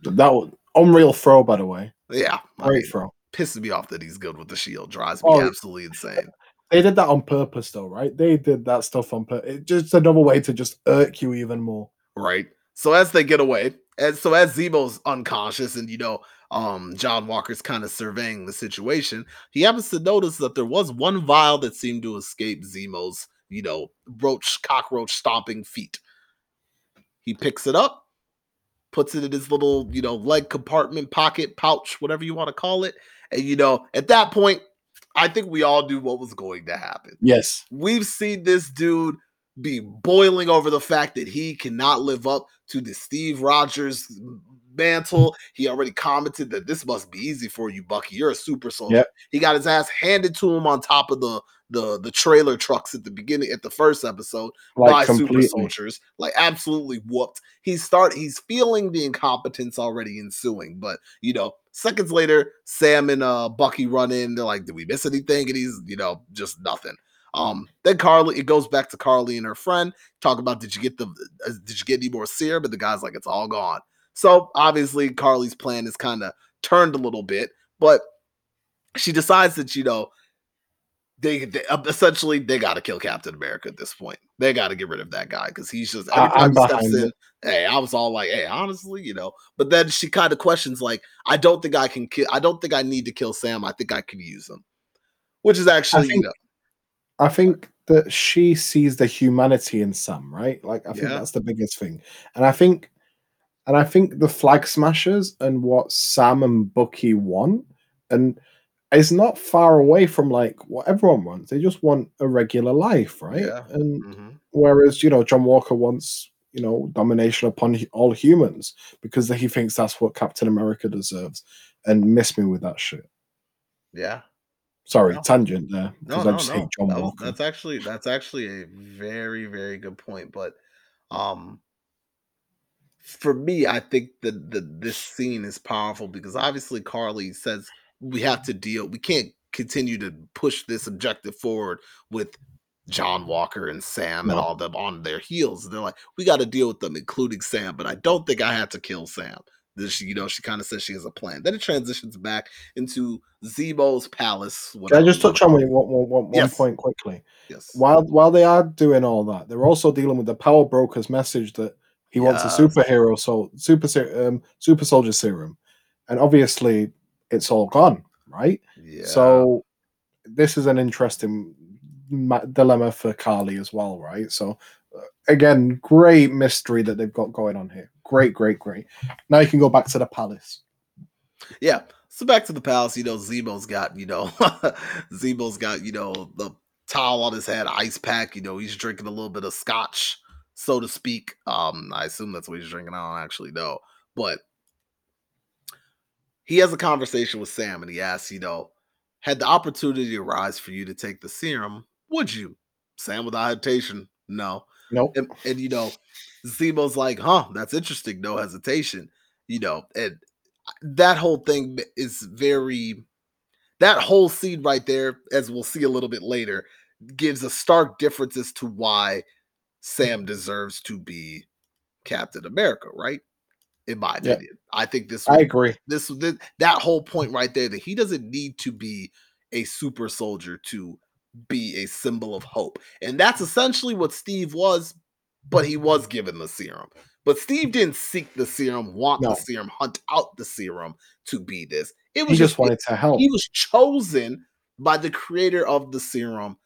That was unreal throw, by the way. Yeah, I Great mean, throw. pisses me off that he's good with the shield. Drives me Oh. absolutely insane. They did that on purpose, though, right? They did that stuff on purpose. It's just another way to just irk you even more. right? So as they get away, and so as Zemo's unconscious and you know, um, John Walker's kind of surveying the situation, he happens to notice that there was one vial that seemed to escape Zemo's, you know, roach cockroach stomping feet. He picks it up, puts it in his little, you know, leg compartment, pocket, pouch, whatever you want to call it. And you know, at that point, I think we all knew what was going to happen Yes. we've seen this dude be boiling over the fact that he cannot live up to the Steve Rogers mantle. He already commented that this must be easy for you, Bucky. You're a super soldier. Yep. He got his ass handed to him on top of the the the trailer trucks at the beginning at the first episode by Like super soldiers. Like absolutely whooped. he start he's feeling the incompetence already ensuing. But you know, seconds later, Sam and uh Bucky run in. They're like, "Did we miss anything?" And he's you know just nothing. Um, then Karli, it goes back to Karli and her friend. Talk about did you get the uh, did you get any more serum? But the guy's like, it's all gone. So obviously, Karli's plan is kind of turned a little bit, but she decides that you know they, they uh, essentially they got to kill Captain America at this point. They got to get rid of that guy because he's just every I- I'm he steps behind in. Hey, I was all like, hey, honestly, you know. But then she kind of questions, like, I don't think I can kill. I don't think I need to kill Sam. I think I can use him, which is actually, you know, I think that she sees the humanity in Sam, right? Like I think Yeah. that's the biggest thing. And I think and I think the flag smashers and what Sam and Bucky want and it's not far away from like what everyone wants. They just want a regular life, right? Yeah. And mhm. whereas, you know, John Walker wants, you know, domination upon all humans because he thinks that's what Captain America deserves and miss me with that shit. yeah. Sorry, No. tangent there No, because no, I just no. hate John That was- Walker. that's actually that's actually a very very good point. But um, for me, I think that the this scene is powerful because obviously Karli says we have to deal. We can't continue to push this objective forward with John Walker and Sam and all them on their heels. They're like, we got to deal with them, including Sam. But I don't think I had to kill Sam. She, you know, she kind of says she has a plan. Then it transitions back into Zemo's palace. Can I just touch on one, one, one, one Yes. point quickly? Yes. While while they are doing all that, they're also dealing with the power broker's message that he wants a superhero, so super um, super soldier serum, and obviously it's all gone, right? Yeah. So this is an interesting ma- dilemma for Karli as well, right? So uh, again, great mystery that they've got going on here. Great, great, great. Now you can go back to the palace. Yeah. So back to the palace, you know, Zemo's got, you know, Zemo's got, you know, the towel on his head, ice pack, you know, he's drinking a little bit of scotch, so to speak. Um, I assume that's what he's drinking. I don't actually know. But he has a conversation with Sam and he asks, you know, had the opportunity arise for you to take the serum, would you? Sam without hesitation, no. Nope. And, and you know, Zemo's like, huh, that's interesting, no hesitation. You know, and that whole thing is very that whole scene right there, as we'll see a little bit later, gives a stark difference as to why Sam deserves to be Captain America, right? In my Yeah. opinion. I think this I agree. this, this that whole point right there that he doesn't need to be a super soldier to be a symbol of hope. And that's essentially what Steve was, but he was given the serum. But Steve didn't seek the serum, want No. the serum, hunt out the serum to be this. It He was just wanted to help. he was chosen by the creator of the serum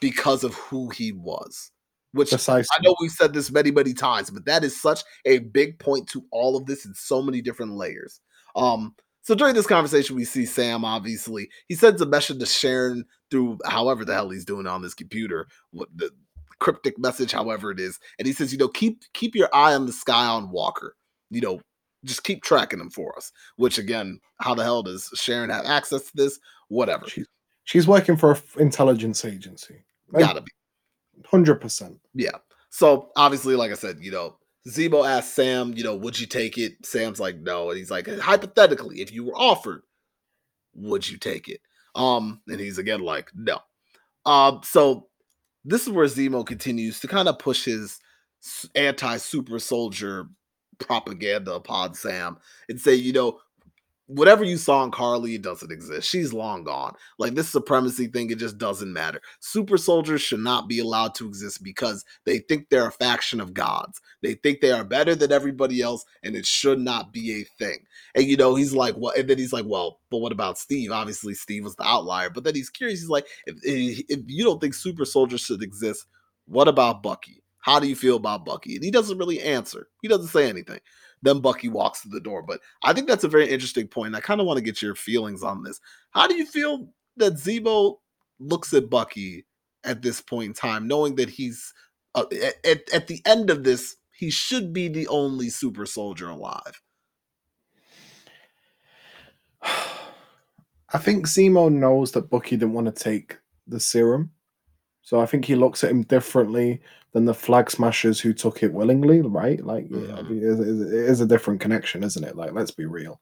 because of who he was. Which Precisely. I know we've said this many, many times, but that is such a big point to all of this in so many different layers. Um, so during this conversation, we see Sam obviously he sends a message to Sharon through however the hell he's doing on this computer, what the cryptic message, however it is, and he says, you know, keep keep your eye on the sky on Walker. You know, just keep tracking him for us. Which again, how the hell does Sharon have access to this? Whatever. She's she's working for an intelligence agency. Gotta be. Hundred percent. Yeah. So obviously, like I said, you know, Zemo asked Sam, you know, would you take it? Sam's like, no. And he's like, hypothetically, if you were offered, would you take it? Um, and he's again like, no. Um, so this is where Zemo continues to kind of push his anti super soldier propaganda upon Sam and say, you know, whatever you saw in Karli, it doesn't exist. She's long gone. Like this supremacy thing, it just doesn't matter. Super soldiers should not be allowed to exist because they think they're a faction of gods. They think they are better than everybody else, and it should not be a thing. And you know, he's like, well, and then he's like, well, but what about Steve? Obviously, Steve was the outlier. But then he's curious. He's like, if, if you don't think super soldiers should exist, what about Bucky? How do you feel about Bucky? And he doesn't really answer. He doesn't say anything. Then Bucky walks through the door. But I think that's a very interesting point. I kind of want to get your feelings on this. How do you feel that Zemo looks at Bucky at this point in time, knowing that he's uh, at, at the end of this, he should be the only super soldier alive? I think Zemo knows that Bucky didn't want to take the serum. So I think he looks at him differently than the flag smashers who took it willingly, right? Like Mhm. It, is- it is a different connection, isn't it? Like let's be real.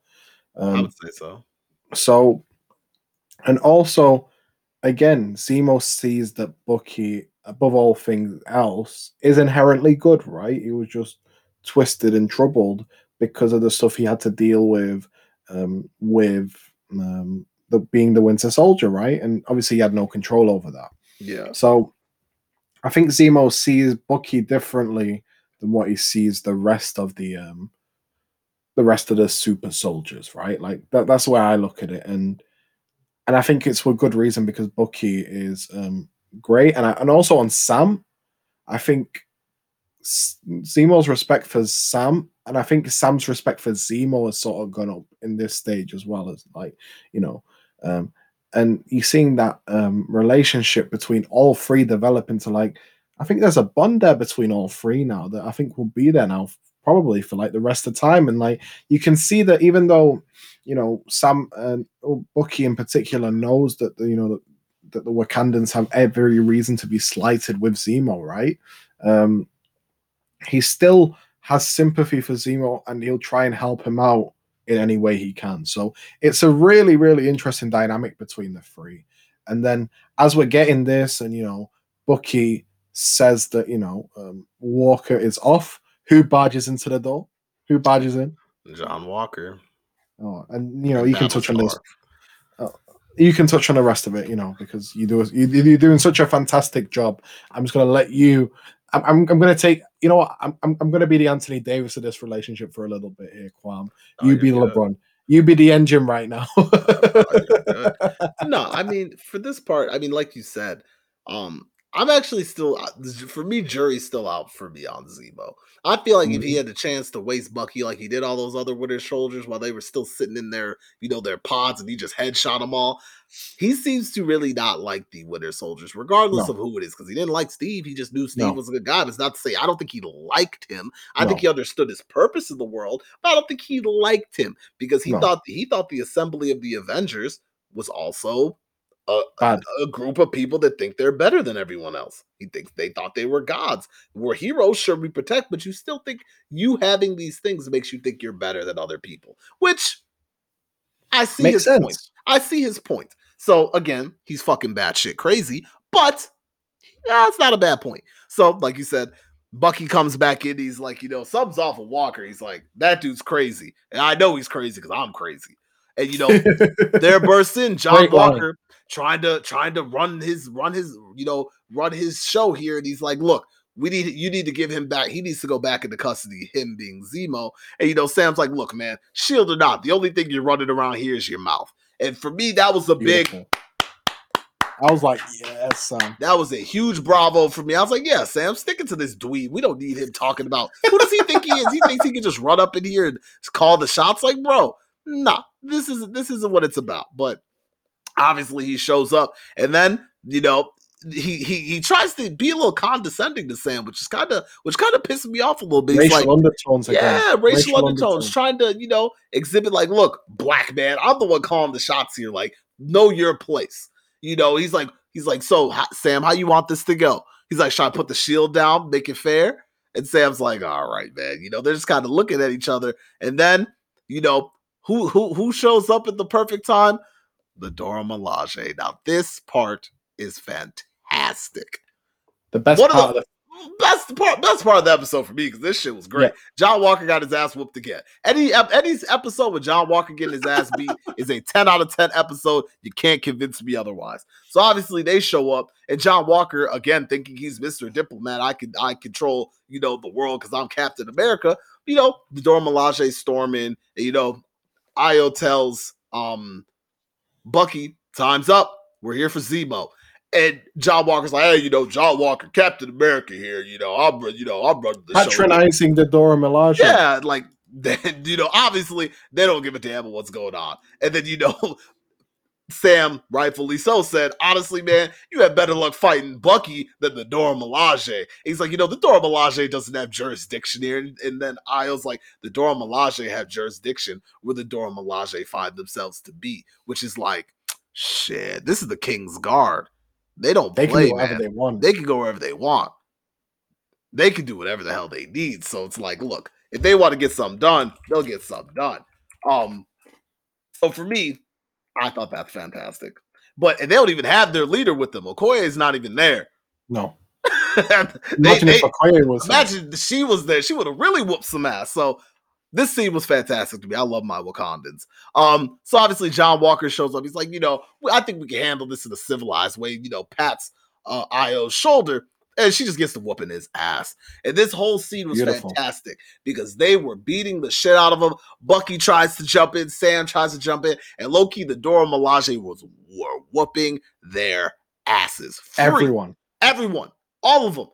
I Um, would say so. so, and also, again, Zemo sees that Bucky, above all things else, is inherently good, right? He was just twisted and troubled because of the stuff he had to deal with um, with um, the being the Winter Soldier, right? And obviously, he had no control over that. Yeah. So I think Zemo sees Bucky differently than what he sees the rest of the um the rest of the super soldiers, right? Like that that's where I look at it. And and I think it's for good reason because Bucky is um great. And I, and also on Sam, I think Zemo's respect for Sam and I think Sam's respect for Zemo has sort of gone up in this stage as well as like, you know, um, and you're seeing that um, relationship between all three develop into like I think there's a bond there between all three now that I think will be there now probably for like the rest of the time. And like you can see that even though you know Sam and or Bucky in particular knows that the, you know that, that the Wakandans have every reason to be slighted with Zemo right? Um he still has sympathy for Zemo and he'll try and help him out in any way he can. So it's a really, really interesting dynamic between the three. And then as we're getting this, and you know, Bucky says that you know um, Walker is off. Who barges into the door? Who barges in? John Walker. Oh, and you know, you That can touch on this. hard. You can touch on the rest of it, you know, because you do you, you're doing such a fantastic job. I'm just going to let you. I'm, I'm, I'm going to take. You know what? I'm, I'm, I'm going to be the Anthony Davis of this relationship for a little bit here, Kwame. Oh, you be the good. LeBron. You be the engine right now. you're no, I mean for this part, I mean like you said, um, I'm actually still uh, for me, jury's still out for me on Zemo. I feel like if he had the chance to waste Bucky like he did all those other Winter Soldiers while they were still sitting in their, you know, their pods and he just headshot them all, he seems to really not like the Winter Soldiers, regardless No. of who it is, because he didn't like Steve. He just knew Steve No. was a good guy. It's not to say I don't think he liked him. I think he understood his purpose in the world, but I don't think he liked him because he No. thought he thought the assembly of the Avengers was also a, Bad. a group of people that think they're better than everyone else. He thinks they thought they were gods. We're heroes, sure we protect, but you still think you having these things makes you think you're better than other people, which I see Makes his sense. point. I see his point. So again, he's fucking batshit crazy, but yeah, it's not a bad point. So, like you said, Bucky comes back in. He's like, you know, something's off of Walker. He's like, that dude's crazy, and I know he's crazy because I'm crazy. And you know, there bursts in John Great line. Walker trying to trying to run his run his you know run his show here, and he's like, look. We need you need to give him back. He needs to go back into custody. Him being Zemo, and you know Sam's like, "Look, man, shield or not, the only thing you're running around here is your mouth." And for me, that was a big I was like, yes, Sam. that was a huge bravo for me. I was like, yeah, Sam, sticking to this dweeb. We don't need him talking about who does he think he is? He thinks he can just run up in here and call the shots. Like, bro, nah, this isn't this isn't what it's about. But obviously he shows up and then, you know, he he he tries to be a little condescending to Sam, which is kind of which kind of pissed me off a little bit. Racial like, undertones again. yeah, racial, undertones, trying to, you know, exhibit like, look, black man, I'm the one calling the shots here. Like, know your place. You know, he's like, he's like, so Sam, how you want this to go? He's like, should I put the shield down, make it fair? And Sam's like, all right, man. You know, they're just kind of looking at each other. And then, you know, who who who shows up at the perfect time? The Dora Milaje. Now, this part is fantastic The best One of part the- of the best part best part of the episode for me because this shit was great. John Walker got his ass whooped again. Any any episode with John Walker getting his ass beat is a 10 out of 10 episode. You can't convince me otherwise. So obviously they show up and John Walker again thinking he's Mr. Diplomat. I can I control, you know, the world because I'm Captain America. You know, the Dora Milaje storm in, and, you know, Ayo tells um Bucky, time's up. We're here for Zemo. And John Walker's like, hey, you know, John Walker, Captain America here. You know, I'm, you know, I'm running the show. patronizing the Dora Milaje. Yeah, like then you know, obviously they don't give a damn what's going on. And then you know, Sam, rightfully so, said, honestly, man, you had better luck fighting Bucky than the Dora Milaje. He's like, you know, the Dora Milaje doesn't have jurisdiction here. And, and then Ayo's like, the Dora Milaje have jurisdiction where the Dora Milaje find themselves to be, which is like, shit, this is the King's Guard. They don't They play, do whatever man they want. they can go wherever they want. They can do whatever the hell they need. So it's like, look, if they want to get something done, they'll get something done. Um, so for me, I thought that's fantastic. But and they don't even have their leader with them. Okoye is not even there. no. they, Imagine they- if Okoye was there. she was there. She would have really whooped some ass. So this scene was fantastic to me. I love my Wakandans. Um, so obviously John Walker shows up. He's like, you know, I think we can handle this in a civilized way. You know, pats uh, Ayo's shoulder, and she just gets to whooping his ass. And this whole scene was Beautiful. fantastic because they were beating the shit out of him. Bucky tries to jump in, Sam tries to jump in, and Loki, the Dora Milaje was were whooping their asses. Free. Everyone. Everyone, all of them,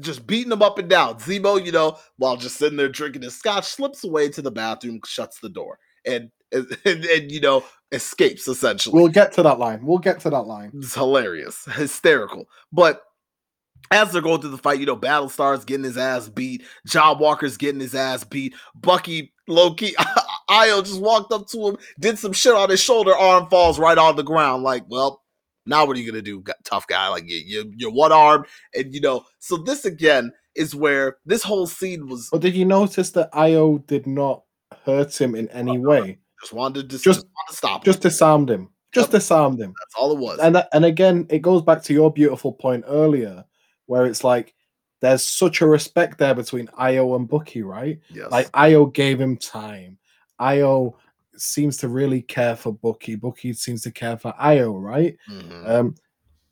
just beating them up and down. Zemo, you know, while just sitting there drinking his scotch, slips away to the bathroom, shuts the door, and and, and, and, you know escapes essentially. We'll get to that line. We'll get to that line. It's hilarious, hysterical. But as they're going through the fight, you know, Battlestar's getting his ass beat. John Walker's getting his ass beat. Bucky, Loki, Ayo just walked up to him, did some shit on his shoulder, arm falls right on the ground. Like, well, now what are you gonna do, tough guy? Like you, you you're one armed, and you know. So this again is where this whole scene was. But did you notice that Ayo did not hurt him in any way? Just wanted to just, Just- wanted to stop. him. Just disarmed him. Just Yep. disarmed him. that's all it was. And that, and again, it goes back to your beautiful point earlier, where it's like there's such a respect there between Ayo and Bucky, right? yes. Like Ayo gave him time. Ayo seems to really care for Bucky. Bucky seems to care for Ayo, right? Mhm. Um,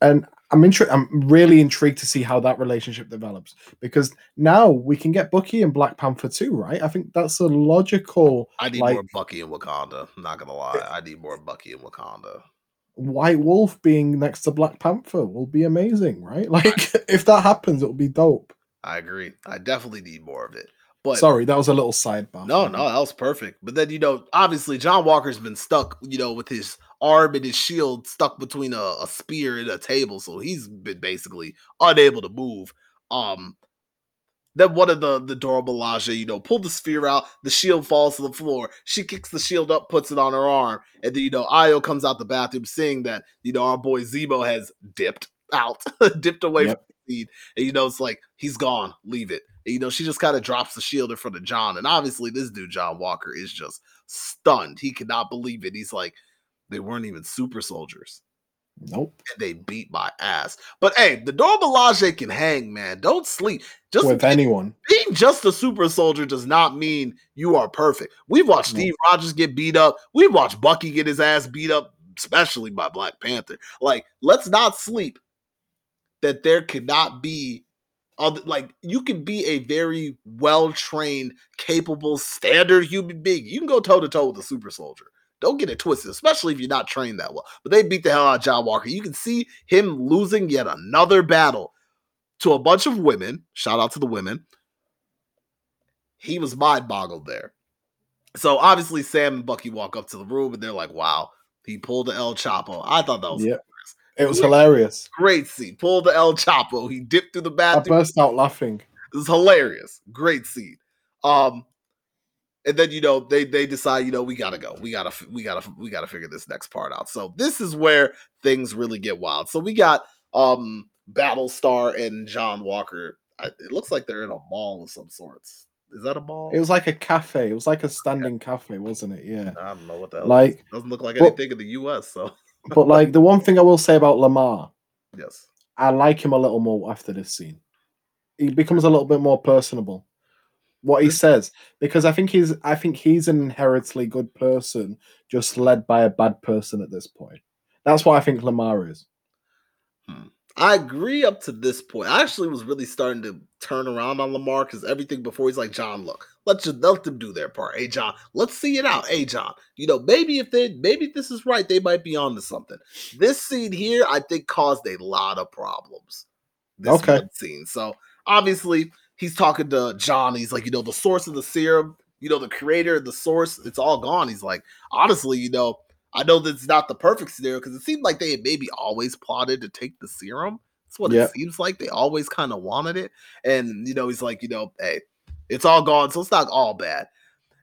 and I'm intri- I'm really intrigued to see how that relationship develops because now we can get Bucky and Black Panther too, right? I think that's a logical I need like- more Bucky in Wakanda. I'm not gonna lie. I need more Bucky in Wakanda. White Wolf being next to Black Panther will be amazing, right? Like if that happens, it'll be dope. I agree. I definitely need more of it. But Sorry, that was a little sidebar. No, no, that was perfect. But then you know, obviously, John Walker's been stuck, you know, with his arm and his shield stuck between a, a spear and a table, so he's been basically unable to move. Um, then one of the the Dora Milaje, you know, pulled the sphere out, the shield falls to the floor. She kicks the shield up, puts it on her arm, and then you know, Ayo comes out the bathroom, seeing that you know our boy Zemo has dipped out, dipped away Yep. from the scene, and you know, it's like he's gone, leave it. And, you know, she just kind of drops the shield in front of John. And obviously, this dude, John Walker, is just stunned. He cannot believe it. He's like, they weren't even super soldiers. Nope. And they beat my ass. But hey, the Dora Milaje can hang, man. Don't sleep. Just With anyone. being just a super soldier does not mean you are perfect. We've watched No. Steve Rogers get beat up. We've watched Bucky get his ass beat up, especially by Black Panther. Like, let's not sleep that there cannot be other like you can be a very well trained, capable, standard human being. You can go toe to toe with a super soldier. Don't get it twisted, especially if you're not trained that well. But they beat the hell out of John Walker. You can see him losing yet another battle to a bunch of women. Shout out to the women. He was mind boggled there. So obviously, Sam and Bucky walk up to the room and they're like, wow, he pulled the El Chapo. I thought that was Yep. It was Yeah. hilarious. great scene. Pulled the El Chapo. He dipped through the bathroom. I burst out laughing. It was hilarious. Great scene. Um, and then you know they they decide you know we gotta go. We gotta we gotta we gotta figure this next part out. So this is where things really get wild. So we got um Battlestar and John Walker. I, it looks like they're in a mall of some sorts. Is that a mall? It was like a cafe. It was like a standing cafe, wasn't it? Yeah. I don't know what that. Like, it doesn't look like well- anything in the U.S. So but like the one thing I will say about Lamar, yes, I like him a little more after this scene. He becomes a little bit more personable. What he mm. says, because I think he's, I think he's an inherently good person, just led by a bad person at this point. That's what I think Lamar is. Hmm. I agree up to this point. I actually was really starting to turn around on Lamar because everything before he's like, John, look, let's just let them do their part. Hey, John, let's see it out. Hey, John, you know, maybe if they maybe this is right, they might be on to something. This scene here, I think, caused a lot of problems. This Okay. scene. So obviously he's talking to John. He's like, you know, the source of the serum, you know, the creator, the source, it's all gone. He's like, honestly, you know, I know that's not the perfect scenario because it seemed like they had maybe always plotted to take the serum. That's what Yep. it seems like. They always kind of wanted it. And, you know, he's like, you know, hey, it's all gone. So it's not all bad.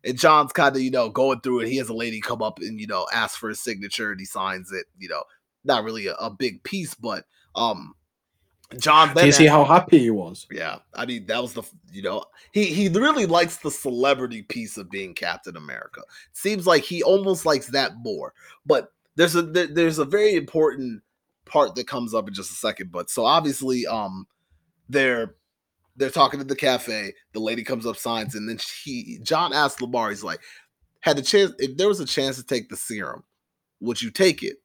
And John's kind of, you know, going through it. He has a lady come up and, you know, ask for his signature and he signs it. You know, not really a, a big piece, but um John Do you see how happy he was? yeah, I mean that was the you know he he really likes the celebrity piece of being Captain America. Seems like he almost likes that more. But there's a there- there's a very important part that comes up in just a second. But so obviously um they're they're talking at the cafe. The lady comes up, signs, and then she John asks Lamar, he's like, had the chance if there was a chance to take the serum, would you take it?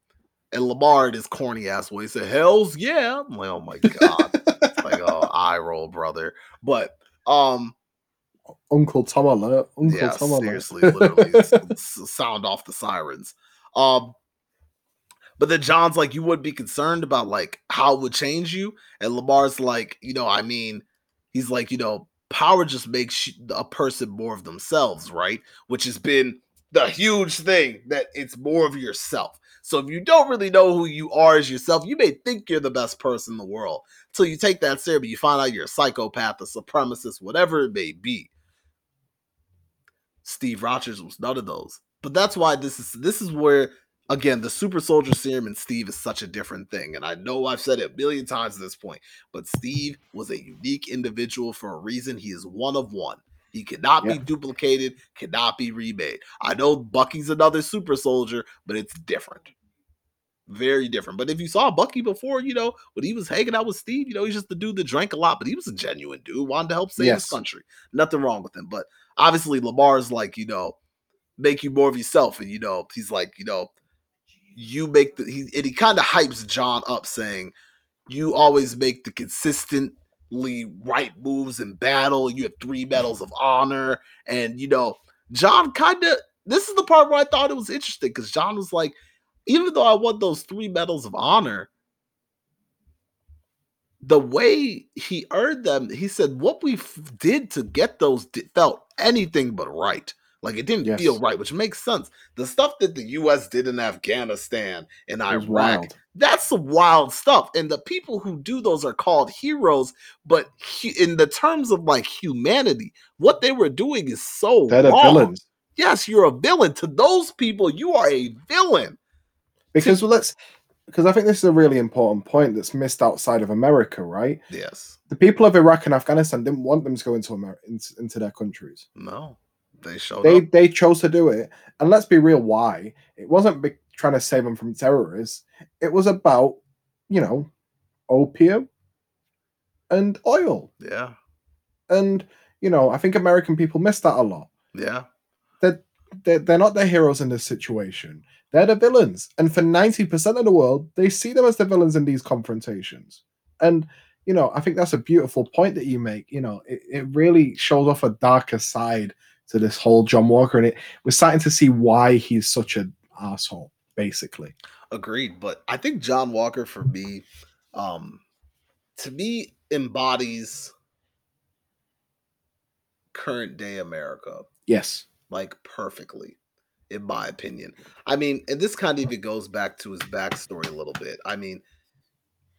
And Lamar, in his corny ass way, said, Hell's yeah. I'm like, oh my god. like, oh, eye roll, brother. But um, Uncle Tom alert. Uncle yeah, Tom alert. seriously, literally sound off the sirens. Um, but then John's like, you would be concerned about like how it would change you, and Lamar's like, you know, I mean, he's like, you know, power just makes a person more of themselves, right? Which has been the huge thing that it's more of yourself. So if you don't really know who you are as yourself, you may think you're the best person in the world. Till you take that serum, you find out you're a psychopath, a supremacist, whatever it may be. Steve Rogers was none of those. But that's why this is this is where again the super soldier serum and Steve is such a different thing. And I know I've said it a million times at this point, but Steve was a unique individual for a reason. He is one of one. He cannot Yeah. be duplicated, cannot be remade. I know Bucky's another super soldier, but it's different. Very different. But if you saw Bucky before, you know, when he was hanging out with Steve, you know, he's just the dude that drank a lot, but he was a genuine dude, wanted to help save Yes. his country. Nothing wrong with him. But obviously Lamar's like, you know, make you more of yourself. And you know, he's like, you know, you make the he and he kind of hypes John up saying, You always make the consistently right moves in battle. You have three medals of honor. And you know, John kind of this is the part where I thought it was interesting because John was like, even though I won those three medals of honor, the way he earned them, he said, what we f- did to get those di- felt anything but right. Like it didn't feel right, which makes sense. The stuff that the US did in Afghanistan and Iraq, wild. that's some wild stuff. And the people who do those are called heroes. But hu- in the terms of like humanity, what they were doing is so the wrong. villains. Yes, you're a villain. To those people, you are a villain. Because well, let's because I think this is a really important point that's missed outside of America, right? Yes. The people of Iraq and Afghanistan didn't want them to go into America into, into their countries. No. They showed They up. they chose to do it, and let's be real. Why? It wasn't be, trying to save them from terrorists. It was about you know opium and oil, Yeah. and you know I think American people miss that a lot. Yeah. they're, they're not the heroes in this situation. They're the villains. And for 90% of the world, they see them as the villains in these confrontations. And, you know, I think that's a beautiful point that you make. You know, it, it really shows off a darker side to this whole John Walker. And it we're starting to see why he's such an asshole, basically. Agreed. But I think John Walker for me, um, to me, embodies current day America Yes. like perfectly, in my opinion. I mean, and this kind of even goes back to his backstory a little bit. I mean,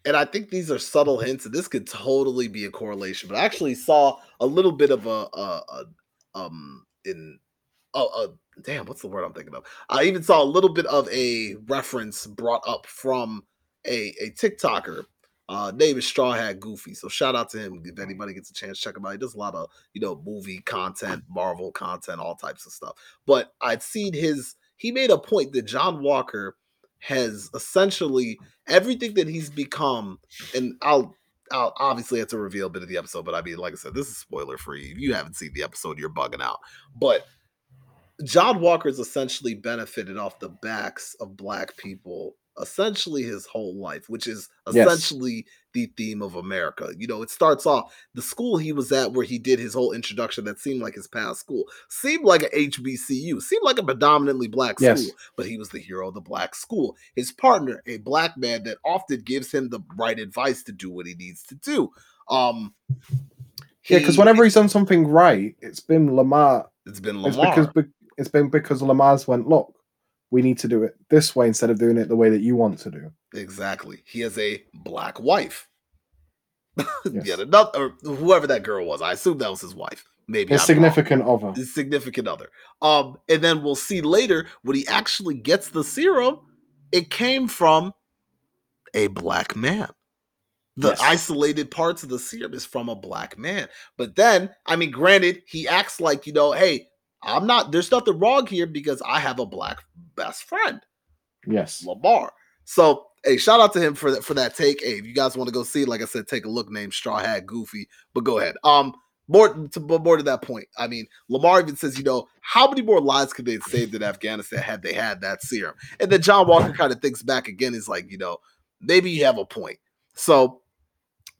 and I think these are subtle hints, and this could totally be a correlation. But I actually saw a little bit of a, a, a um in a, a damn, what's the word I'm thinking of? I even saw a little bit of a reference brought up from a a TikToker. Uh, name is Straw Hat Goofy. So shout out to him if anybody gets a chance. Check him out. He does a lot of you know movie content, Marvel content, all types of stuff. But I'd seen his. He made a point that John Walker has essentially everything that he's become, and I'll. I'll obviously it's a reveal bit of the episode, but I mean, like I said, this is spoiler free. If you haven't seen the episode, you're bugging out. But John Walker's essentially benefited off the backs of black people essentially his whole life, which is essentially the theme of America. You know, it starts off the school he was at where he did his whole introduction that seemed like his past school, seemed like a HBCU, seemed like a predominantly black Yes. school, but he was the hero of the black school. His partner, a black man that often gives him the right advice to do what he needs to do. Um Yeah, because whenever he's done something right, it's been Lamar. it's been It's Lamar. because it's been because Lamar's went, look, we need to do it this way instead of doing it the way that you want to do. Exactly. He has a black wife. Yes. Yet another, or whoever that girl was. I assume that was his wife. Maybe His I'm wrong. significant other. His significant other. Um, and then we'll see later when he actually gets the serum. It came from a black man. The Yes. isolated parts of the serum is from a black man. But then, I mean, granted, he acts like you know, hey, I'm not. There's nothing wrong here because I have a black best friend. Yes. Lamar. So hey, shout out to him for that for that take. Hey, if you guys want to go see like I said, take a look. Name Straw Hat Goofy. But go ahead. Um, more to but more to that point. I mean, Lamar even says, you know, how many more lives could they have saved in Afghanistan had they had that serum? And then John Walker kind of thinks back again. Is like, you know, maybe you have a point. So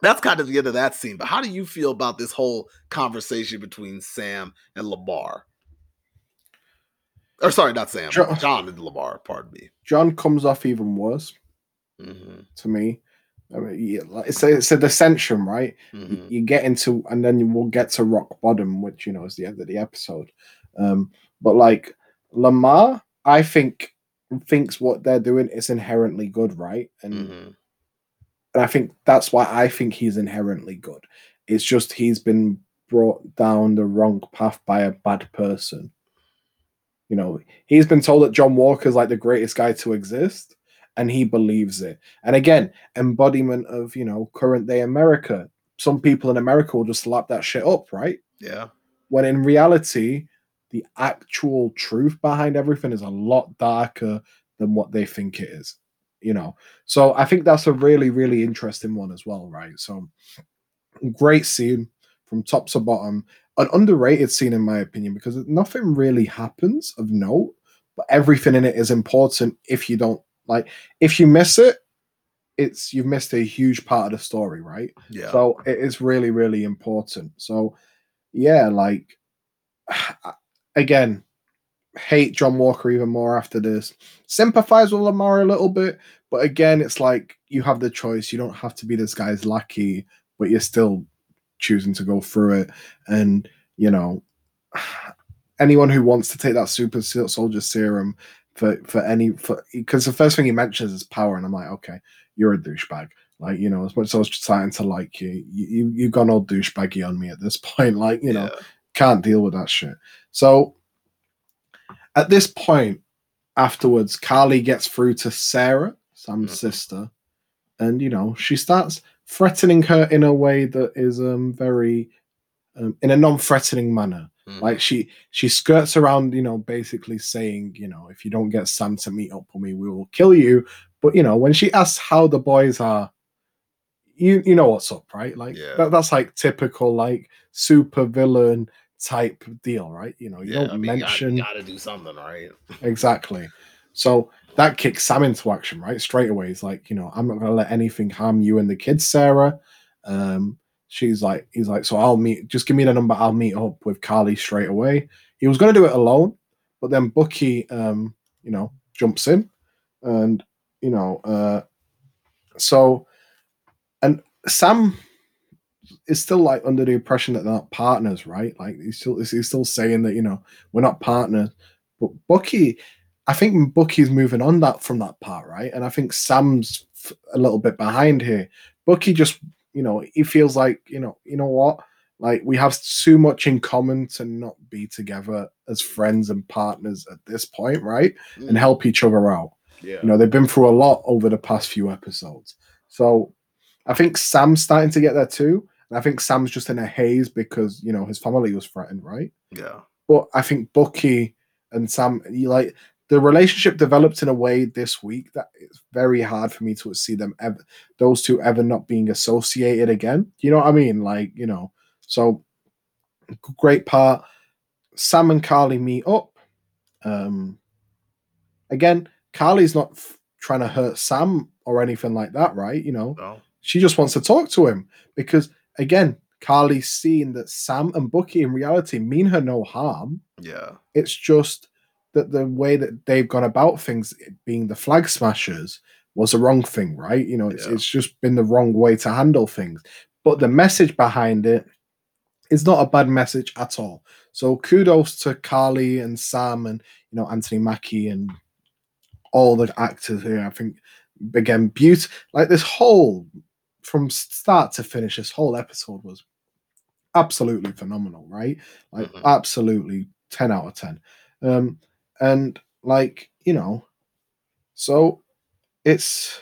that's kind of the end of that scene. But how do you feel about this whole conversation between Sam and Lamar? Or sorry, not Sam, John- John and Lamar. Pardon me. John comes off even worse hmm to me. I mean, yeah, like, it's a, it's a dissension, right? hmm you, get into and then you will get to rock bottom which you know is the end of the episode um but like lamar i think thinks what they're doing is inherently good right and, hmm and i think that's why i think he's inherently good it's just he's been brought down the wrong path by a bad person you know he's been told that john walker's like the greatest guy to exist and he believes it. And again embodiment of you know current day america. Some people in america will just lap that shit up right? Yeah. when in reality the actual truth behind everything is a lot darker than what they think it is you know? So i think that's a really really interesting one as well right? So great scene from top to bottom an underrated scene in my opinion because nothing really happens of note but everything in it is important if you don't like if you miss it it's you've missed a huge part of the story right Yeah. so it is really, really important. So yeah, like again, hate John Walker even more after this. Sympathize with Lamar a little bit, but again, it's like you have the choice. You don't have to be this guy's lackey, but you're still choosing to go through it. And you know, anyone who wants to take that super soldier serum for for any for because the first thing he mentions is power, and I'm like, okay, you're a douchebag. Like, you know, as much as I was starting to like you, you, you you've gone all douchebaggy on me at this point. Like, you know, Yeah. can't deal with that shit. So at this point, afterwards, Karli gets through to Sarah, Sam's Mhm. sister, and you know, she starts threatening her in a way that is um very um, in a non-threatening manner. Mhm. Like she she skirts around, you know, basically saying, you know, if you don't get Sam to meet up with me, we will kill you. But you know, when she asks how the boys are, you you know what's up, right? Like Yeah. that, that's like typical like super villain type deal, right? You know, you yeah. don't I mean, you gotta- mention you gotta do something, right? exactly. So that kicks Sam into action, right? Straight away. He's like, you know, I'm not gonna let anything harm you and the kids, Sarah. Um, she's like, he's like, so I'll meet, just give me the number, I'll meet up with Karli straight away. He was gonna do it alone, but then Bucky um, you know, jumps in and you know, uh so and Sam is still like under the impression that they're not partners, right? Like he's still he's still saying that, you know, we're not partners. But Bucky, I think Bucky's moving on that from that part, right? And I think Sam's a little bit behind here. Bucky just, you know, he feels like, you know, you know what? Like we have too much in common to not be together as friends and partners at this point, right? Mm. And help each other out. Yeah. You know, they've been through a lot over the past few episodes. So I think Sam's starting to get there too. And I think Sam's just in a haze because, you know, his family was threatened, right? yeah. But I think Bucky and Sam, you like the relationship developed in a way this week that it's very hard for me to see them ever, those two ever not being associated again. You know what I mean? Like, you know, so great part. Sam and Karli meet up. Um, again, Karli's not f- trying to hurt Sam or anything like that, right? You know, No. she just wants to talk to him because, again, Karli's seeing that Sam and Bucky in reality mean her no harm. Yeah. It's just that the way that they've gone about things, being the flag smashers, was the wrong thing, right? You know, it's, Yeah. it's just been the wrong way to handle things. But the message behind it is not a bad message at all. So kudos to Karli and Sam and you know Anthony Mackie and all the actors here. I think again, beauty like this whole from start to finish, this whole episode was absolutely phenomenal, right? Like Mhm. absolutely 10 out of 10. Um, and like, you know, so it's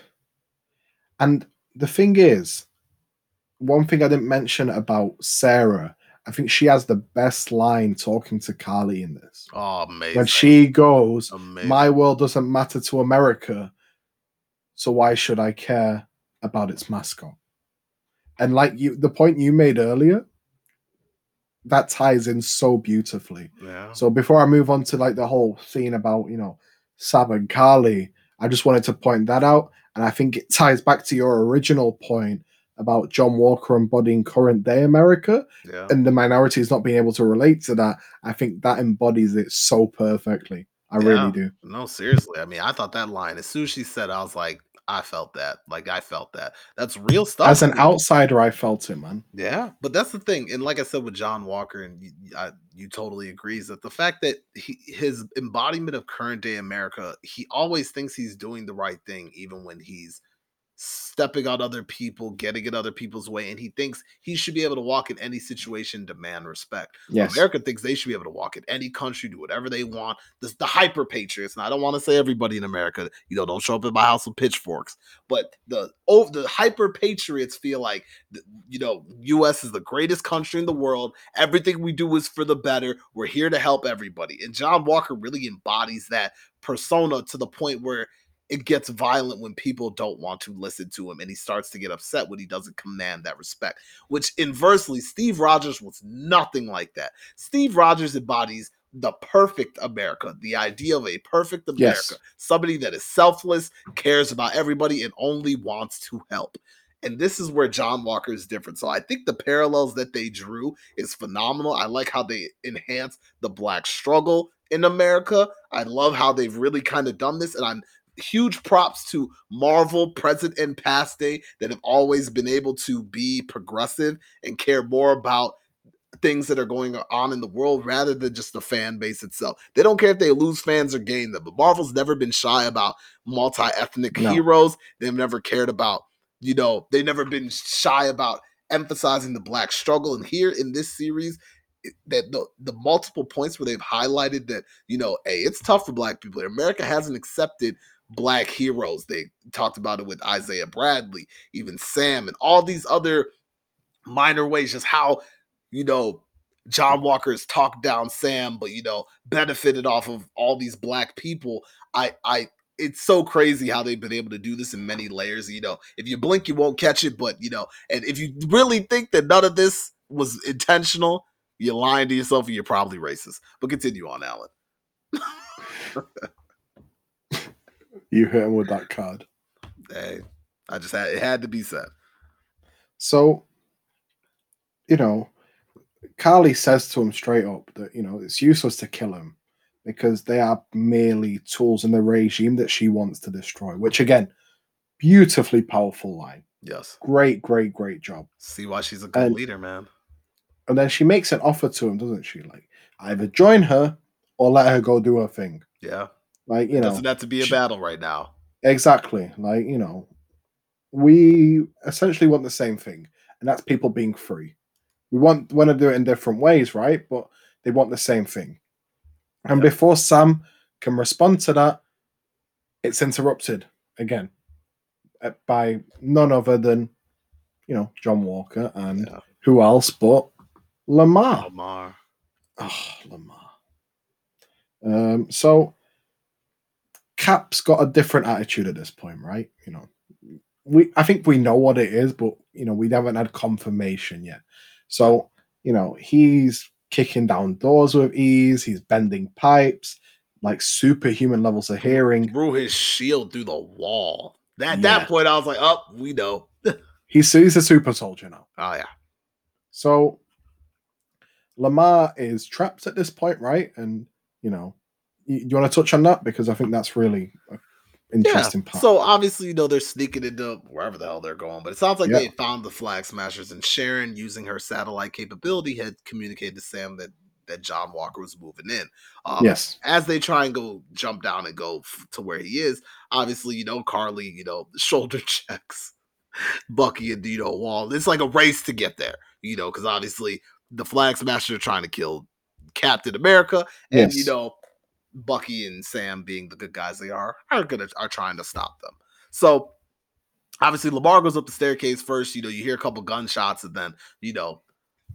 and the thing is, one thing I didn't mention about Sarah, I think she has the best line talking to Karli in this. Oh, amazing. When she goes, amazing. My world doesn't matter to America. So why should I care about its mascot? And like you, the point you made earlier, that ties in so beautifully. Yeah. So before I move on to like the whole scene about you know Sam and Karli, I just wanted to point that out, and I think it ties back to your original point about John Walker embodying current day America Yeah. and the minorities not being able to relate to that. I think that embodies it so perfectly. I Yeah. really do. No, seriously. I mean, I thought that line, as soon as she said, I was like, I felt that. Like, I felt that. That's mm, real stuff. As an outsider, I felt it, man. Yeah, but that's the thing, and like I said with John Walker, and you, I, you totally agrees that the fact that he, his embodiment of current day America, he always thinks he's doing the right thing, even when he's stepping on other people, getting in other people's way, and he thinks he should be able to walk in any situation, demand respect. Yes. America thinks they should be able to walk in any country, do whatever they want. This the hyper patriots, and I don't want to say everybody in America, you know, don't show up at my house with pitchforks, but the oh, the hyper patriots feel like you know, U.S. is the greatest country in the world. Everything we do is for the better. We're here to help everybody, and John Walker really embodies that persona to the point where it gets violent when people don't want to listen to him and he starts to get upset when he doesn't command that respect which inversely steve rogers was nothing like that steve rogers embodies the perfect america the idea of a perfect america Yes. somebody that is selfless cares about everybody and only wants to help and this is where John Walker is different. So I think the parallels that they drew is phenomenal. I like how they enhance the black struggle in America. I love how they've really kind of done this. And I'm huge props to Marvel, present and past day, that have always been able to be progressive and care more about things that are going on in the world rather than just the fan base itself. They don't care if they lose fans or gain them. But Marvel's never been shy about multi-ethnic No. heroes. They've never cared about, you know, they've never been shy about emphasizing the black struggle. And here in this series, that the, the multiple points where they've highlighted that, you know, hey, it's tough for black people. America hasn't accepted black heroes. They talked about it with Isaiah Bradley, even Sam, and all these other minor ways, just how, you know, John Walker's talked down Sam, but you know, benefited off of all these black people. I I it's so crazy how they've been able to do this in many layers. You know, if you blink, you won't catch it, but you know, and if you really think that none of this was intentional, you're lying to yourself and you're probably racist. But continue on, Alen. You hit him with that card. Hey, I just had it had to be said. So, you know, Karli says to him straight up that, you know, it's useless to kill him because they are merely tools in the regime that she wants to destroy, which again, beautifully powerful line. Yes. Great, great, great job. See why she's a good And- leader, man. And then she makes an offer to him, doesn't she? Like, either join her or let her go do her thing. Yeah. Like, you know, Doesn't have to be a battle right now. Exactly. Like, you know, we essentially want the same thing, and that's people being free. We want want to do it in different ways, right? But they want the same thing. And Yeah. before Sam can respond to that, it's interrupted again uh, by none other than, you know, John Walker and Yeah. who else but Lamar. Lamar. Oh, Lamar. Um, so Cap's got a different attitude at this point, right? You know, we I think we know what it is, but you know, we haven't had confirmation yet. So, you know, he's kicking down doors with ease, he's bending pipes, like superhuman levels of hearing. Threw his shield through the wall. At Yeah. that point, I was like, oh, we know. He's he's a super soldier now. Oh, yeah. So Lamar is trapped at this point, right? And you know, you, you want to touch on that because I think that's really interesting part. So obviously, you know, they're sneaking into wherever the hell they're going, but it sounds like Yeah. they found the flag smashers and Sharon using her satellite capability had communicated to Sam that that John Walker was moving in. Um, yes, as they try and go jump down and go f- to where he is, obviously, you know, Karli, you know, shoulder checks Bucky and Dino Wall. It's like a race to get there, you know, because obviously the Flag Smashers are trying to kill Captain America, and you know, Bucky and Sam, being the good guys they are, are gonna are trying to stop them. So obviously, Lamar goes up the staircase first. You know, you hear a couple gunshots, and then you know,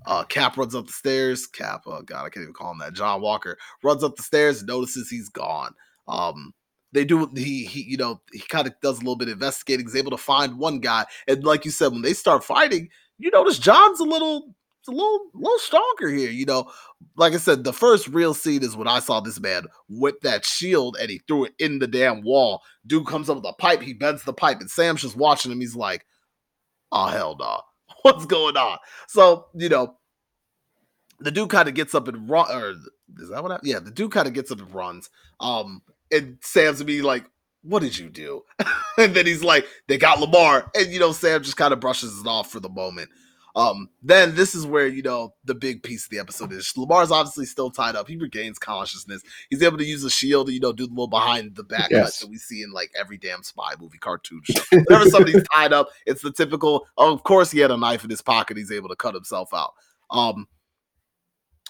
uh, Cap runs up the stairs. Cap, oh god, I can't even call him that. John Walker runs up the stairs, notices he's gone. Um, they do he he you know he kind of does a little bit of investigating. He's able to find one guy, and like you said, when they start fighting, you notice John's a little it's a little little stronger here. You know, like I said, the first real scene is when I saw this man whip that shield and he threw it in the damn wall. Dude comes up with a pipe, he bends the pipe, and Sam's just watching him. He's like, "Oh hell no, what's going on?" So you know, the dude kind of gets up and run, or is that what? Yeah, the dude kind of gets up and runs. Um, and Sam's be like, "What did you do?" and then he's like, "They got Lamar," and you know, Sam just kind of brushes it off for the moment. Um, then this is where you know the big piece of the episode is. Lamar's obviously still tied up. He regains consciousness. He's able to use a shield to you know do the little behind the back Yes. that we see in like every damn spy movie, cartoon show. Whenever somebody's tied up, it's the typical. Oh, of course, he had a knife in his pocket. He's able to cut himself out. Um,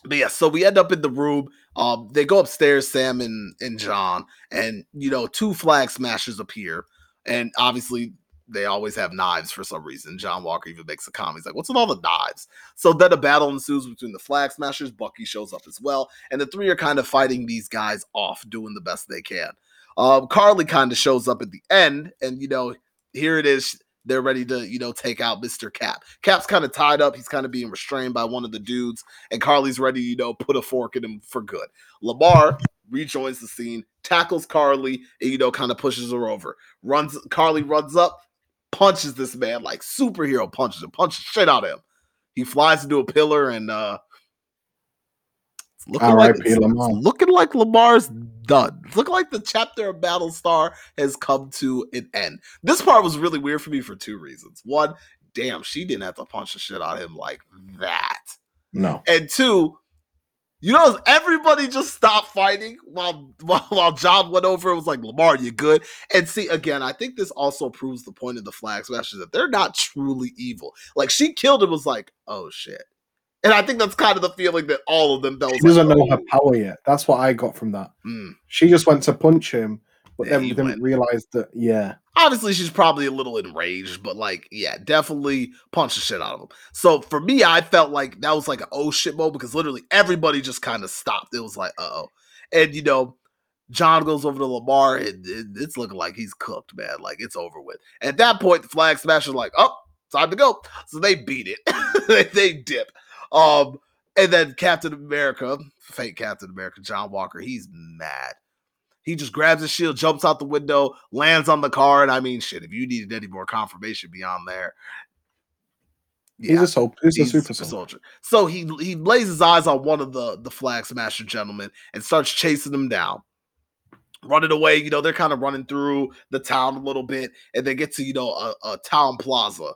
but yeah, so we end up in the room. Um, they go upstairs, Sam and and John, and you know, two flag smashers appear, and obviously they always have knives for some reason. John Walker even makes a comment. He's like, "What's with all the knives?" So then a battle ensues between the flag smashers. Bucky shows up as well, and the three are kind of fighting these guys off, doing the best they can. Um, Karli kind of shows up at the end, and you know, here it is. They're ready to, you know, take out Mr. Cap. Cap's kind of tied up. He's kind of being restrained by one of the dudes, and Karli's ready, you know, put a fork in him for good. Lamar rejoins the scene, tackles Karli, and you know, kind of pushes her over. Runs Karli runs up, punches this man like superhero punches him, punches shit out of him. He flies into a pillar and uh it's looking like it's looking like Lamar's done. It's looking like the chapter of Battlestar has come to an end. This part was really weird for me for two reasons. One, damn, she didn't have to punch the shit out of him like that. No. And two, you know, everybody just stopped fighting while, while while John went over and was like, Lamar, you good? And see, again, I think this also proves the point of the flag smashers that they're not truly evil. Like she killed him was like, oh shit. And I think that's kind of the feeling that all of them felt. She doesn't know her "Oh, power yet. That's what I got from that. mm." She just went to punch him, but Yeah, then he didn't went. realize that. Yeah, obviously she's probably a little enraged, but like, yeah, definitely punch the shit out of him. So for me, I felt like that was like an oh shit moment because literally everybody just kind of stopped. It was like, uh oh. And you know, John goes over to Lamar and it- it's looking like he's cooked, man. Like it's over with. At that point, the flag smasher's like, oh, time to go. So they beat it. they, they dip. Um, and then Captain America, fake Captain America, John Walker, he's mad. He just grabs his shield, jumps out the window, lands on the car, and I mean, shit. If you needed any more confirmation beyond there, he's a. He's, he's a super, soldier. soldier. So he he lays his eyes on one of the the flag smasher gentlemen and starts chasing them down. Running away, you know, they're kind of running through the town a little bit, and they get to you know a, a town plaza.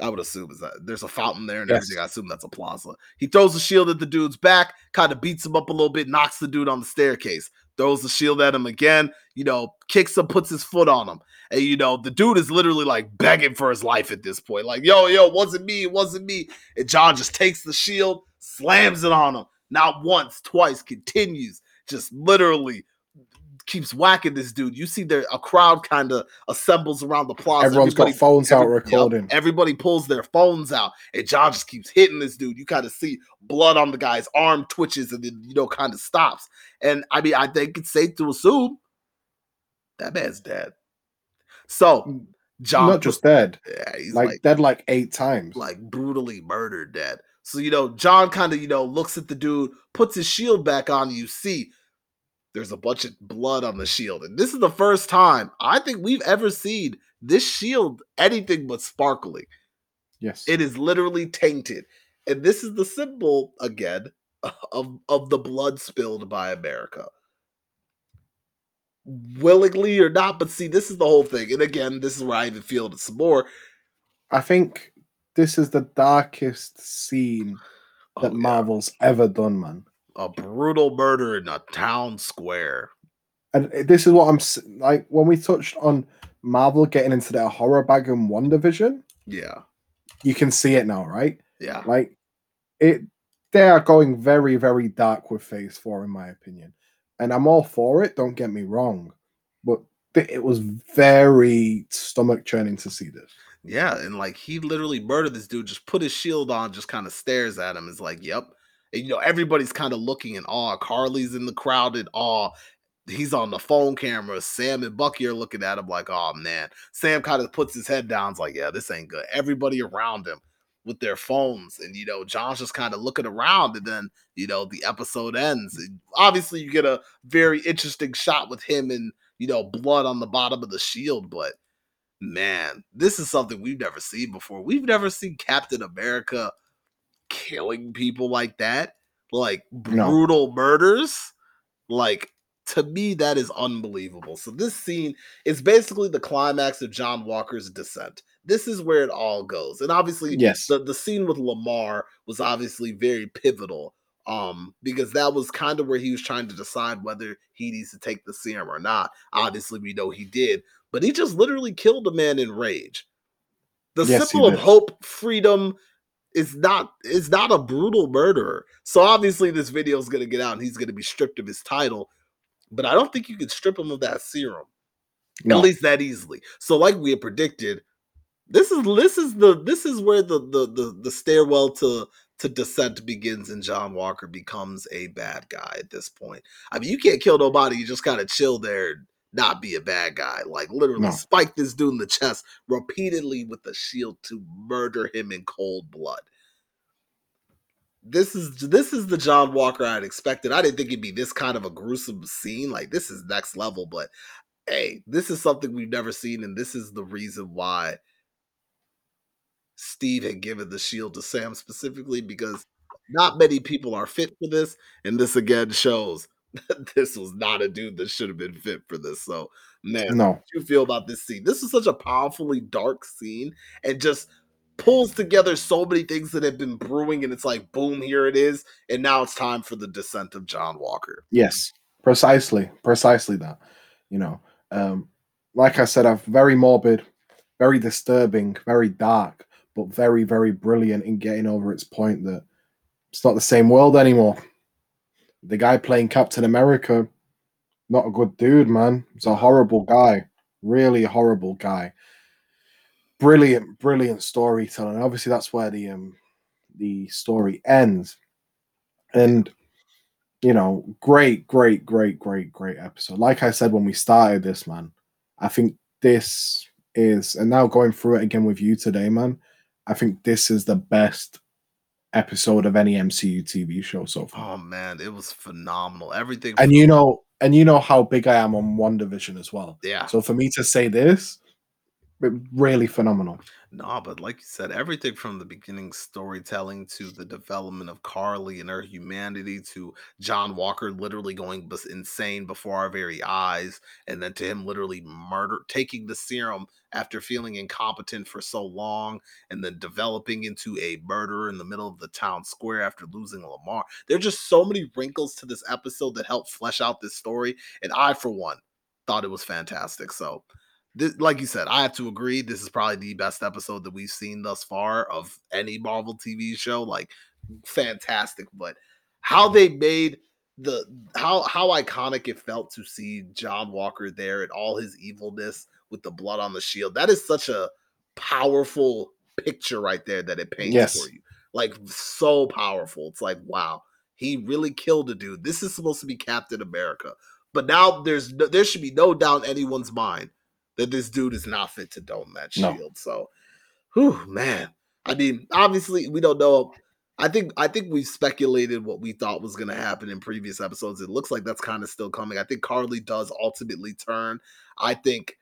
I would assume is that there's a fountain there and Yes. everything. I assume that's a plaza. He throws the shield at the dude's back, kind of beats him up a little bit, knocks the dude on the staircase, throws the shield at him again, you know, kicks him, puts his foot on him. And you know, the dude is literally like begging for his life at this point. Like, yo, yo, wasn't me, it wasn't me. And John just takes the shield, slams it on him. Not once, twice, continues, just literally keeps whacking this dude. You see there a crowd kind of assembles around the plaza. Everyone's got Everybody- phones out every- yep, recording. everybody pulls their phones out, and John just keeps hitting this dude. You kind of see blood on the guy's arm twitches, and then you know kind of stops. And I mean, I think it's safe to assume that man's dead. So mm, John, Not just dead, yeah, he's like, like dead like eight times. like brutally murdered dead. So you know, John kind of you know looks at the dude, puts his shield back on, you see there's a bunch of blood on the shield, and this is the first time I think we've ever seen this shield anything but sparkling. yes, It is literally tainted, and this is the symbol again of of the blood spilled by America. Willingly or not, but see, this is the whole thing. And again, this is where I even feel it some more. I think this is the darkest scene oh, that Oh, yeah. Marvel's ever done, man. A brutal murder in a town square. And eh, this is what I'm like when we touched on Marvel getting into their horror bag in WandaVision. Yeah, You can see it now, right? yeah, Like it, they are going very, very dark with Phase Four, in my opinion. And I'm all for it. Don't get me wrong, but it was very stomach churning to see this. yeah. And like he literally murdered this dude, just put his shield on, just kind of stares at him. Is like, yep. And you know, everybody's kind of looking in awe. Karli's in the crowd in awe. he's on the phone camera. Sam and Bucky are looking at him like, oh man. Sam kind of puts his head down, it's like, yeah, this ain't good. Everybody around him with their phones, and you know, John's just kind of looking around, and then you know, the episode ends. And obviously, you get a very interesting shot with him and you know, blood on the bottom of the shield, but man, this is something we've never seen before. We've never seen Captain America killing people like that, like No. brutal murders. Like to me, that is unbelievable. So this scene is basically the climax of John Walker's descent. This is where it all goes, and obviously, Yes. the the scene with Lamar was obviously very pivotal. Um, because that was kind of where he was trying to decide whether he needs to take the serum or not. Obviously, we know he did, but he just literally killed a man in rage. The Yes, symbol of hope, freedom, is not is not a brutal murderer. So obviously, this video is going to get out, and he's going to be stripped of his title. But I don't think you can strip him of that serum No. at least that easily. So, like we had predicted, this is this is the this is where the the the, the stairwell to to descent begins, and John Walker becomes a bad guy at this point. I mean, you can't kill nobody; you just kind of chill there and not be a bad guy. Like literally, No. spike this dude in the chest repeatedly with the shield to murder him in cold blood. This is this is the John Walker I'd expected. I didn't think it'd be this kind of a gruesome scene. Like this is next level, but hey, this is something we've never seen, and this is the reason why Steve had given the shield to Sam specifically because not many people are fit for this, and this again shows this was not a dude that should have been fit for this. So, man, No. how do you feel about this scene? This is such a powerfully dark scene, and just pulls together so many things that have been brewing, and it's like, boom, here it is, and now it's time for the descent of John Walker. Yes, precisely, precisely that. You know, um, like I said, I've very morbid, very disturbing, very dark, but very, very brilliant in getting over its point that it's not the same world anymore. The guy playing Captain America, not a good dude, man. He's a horrible guy, really horrible guy. Brilliant, brilliant storytelling. Obviously, that's where the um the story ends. And you know, great, great, great, great, great episode. Like I said when we started this, man, I think this is, and now going through it again with you today, man, I think this is the best episode of any MCU TV show so far. Oh man, it was phenomenal. Everything and you know, and you know how big I am on WandaVision as well. yeah. So for me to say this, really phenomenal. No, but like you said, everything from the beginning storytelling to the development of Karli and her humanity to John Walker literally going insane before our very eyes, and then to him literally murder taking the serum after feeling incompetent for so long, and then developing into a murderer in the middle of the town square after losing Lamar. There are just so many wrinkles to this episode that help flesh out this story, and I, for one, thought it was fantastic. So this, like you said, I have to agree. This is probably the best episode that we've seen thus far of any Marvel TV show. Like, fantastic. But how they made the how how iconic it felt to see John Walker there and all his evilness with the blood on the shield. That is such a powerful picture right there that it paints Yes. for you. Like so powerful. It's like wow, he really killed a dude. This is supposed to be Captain America. But now there's no, there should be no doubt in anyone's mind that this dude is not fit to dome that No. shield. So, whew, man. I mean, obviously we don't know. I think I think we've speculated what we thought was going to happen in previous episodes. It looks like that's kind of still coming. I think Karli does ultimately turn. I think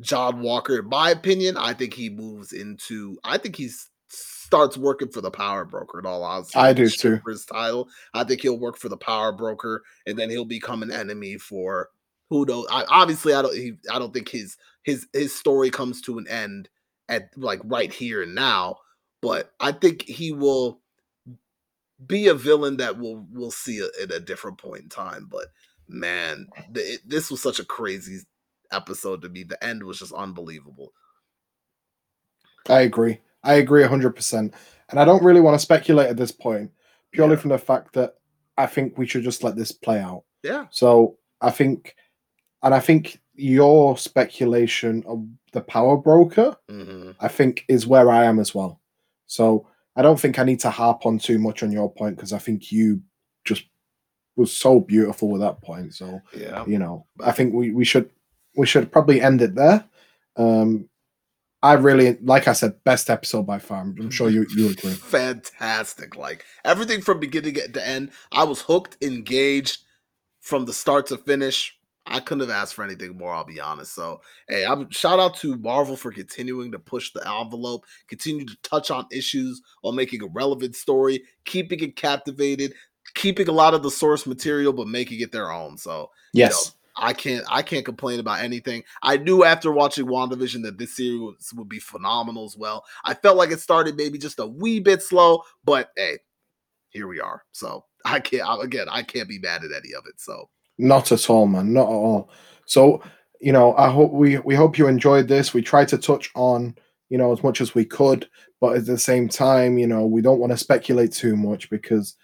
John Walker, in my opinion, I think he moves into. I think he's starts working for the power broker. In all honesty, I do too. For his title, I think he'll work for the power broker, and then he'll become an enemy for who knows. I, obviously, I don't. He, I don't think his his his story comes to an end at like right here and now. But I think he will be a villain that we'll we'll see a- at a different point in time. But man, the, it, this was such a crazy episode to me. The end was just unbelievable. I agree. I agree 100%. And I don't really want to speculate at this point, purely Yeah. from the fact that I think we should just let this play out. Yeah, So I think, and I think your speculation of the power broker, hmm I think, is where I am as well. So I don't think I need to harp on too much on your point because I think you just was so beautiful with that point. So Yeah. you know, I think we, we should we should probably end it there. Um, I really, like I said, best episode by far. I'm sure you you agree. Fantastic. Like everything from beginning to end, I was hooked, engaged from the start to finish. I couldn't have asked for anything more, I'll be honest. So, hey, I'm shout out to Marvel for continuing to push the envelope, continue to touch on issues while making a relevant story, keeping it captivated, keeping a lot of the source material but making it their own. So, Yes, I can't I can't complain about anything. I knew after watching WandaVision that this series would be phenomenal as well. I felt like it started maybe just a wee bit slow, but hey, here we are. So I can't I- again I can't be mad at any of it. So not at all, man, not at all. So you know, I hope we we hope you enjoyed this. We tried to touch on you know as much as we could, but at the same time, you know, we don't want to speculate too much because.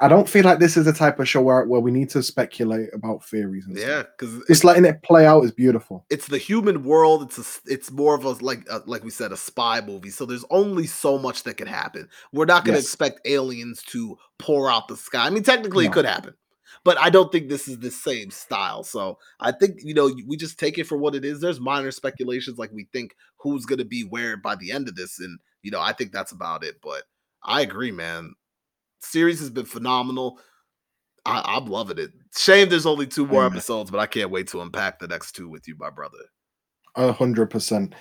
I don't feel like this is the type of show where, where we need to speculate about theories. And yeah, because just letting it play out is beautiful. it's the human world. It's a, it's more of a like uh, like we said a spy movie. So there's only so much that could happen. We're not going to Yes. expect aliens to pour out the sky. I mean, technically it could happen, but I don't think this is the same style. So I think you know we just take it for what it is. There's minor speculations like we think who's going to be where by the end of this, and you know I think that's about it. But I agree, man. Series has been phenomenal. I, I'm loving it. Shame there's only two more episodes, but I can't wait to unpack the next two with you, my brother. A hundred percent.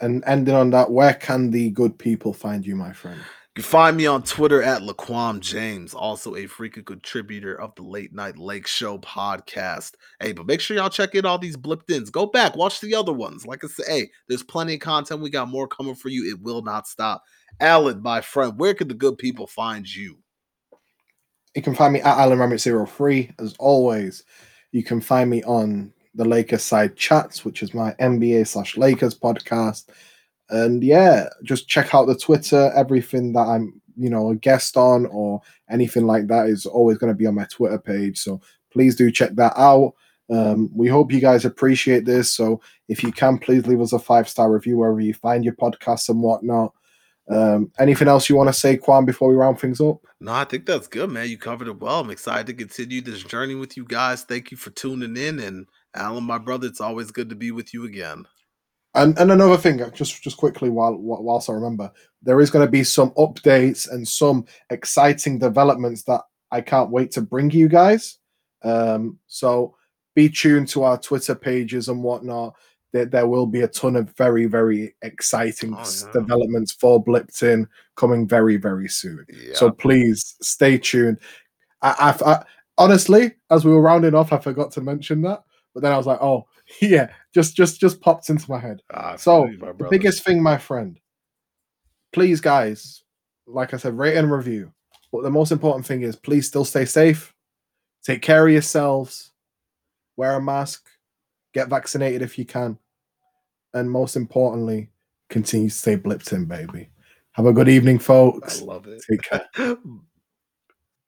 And ending on that, where can the good people find you, my friend? You can find me on Twitter at LeKwam James, also a frequent contributor of the Late Night Lake Show podcast. Hey, but make sure y'all check in all these blipped ins. Go back, watch the other ones. Like I said, hey, there's plenty of content. We got more coming for you. It will not stop. Alen, my friend, where can the good people find you? You can find me at Alen Ramic 03 as always. You can find me on the Lakers Side Chats, which is my NBA slash Lakers podcast. And yeah, just check out the Twitter. Everything that I'm, you know, a guest on or anything like that is always going to be on my Twitter page. So please do check that out. Um, we hope you guys appreciate this. So if you can, please leave us a five star review wherever you find your podcasts and whatnot. Um, anything else you want to say, Quan, before we round things up? No, I think that's good, man. You covered it well. I'm excited to continue this journey with you guys. Thank you for tuning in. And Alen, my brother, it's always good to be with you again. And and another thing, uh, just just quickly, while whilst I remember, there is going to be some updates and some exciting developments that I can't wait to bring you guys. Um, so be tuned to our Twitter pages and whatnot. There, there will be a ton of very very exciting Oh, yeah. developments for Blipped In coming very very soon. Yeah. So please stay tuned. I, I, I honestly, as we were rounding off, I forgot to mention that, but then I was like, oh yeah, just just just popped into my head. Ah, So, my The biggest thing, my friend, please, guys, like I said, rate and review. But the most important thing is please still stay safe, take care of yourselves, wear a mask, get vaccinated if you can, and most importantly, continue to stay blipped in, baby. Have a good evening, I folks. love it. Take care.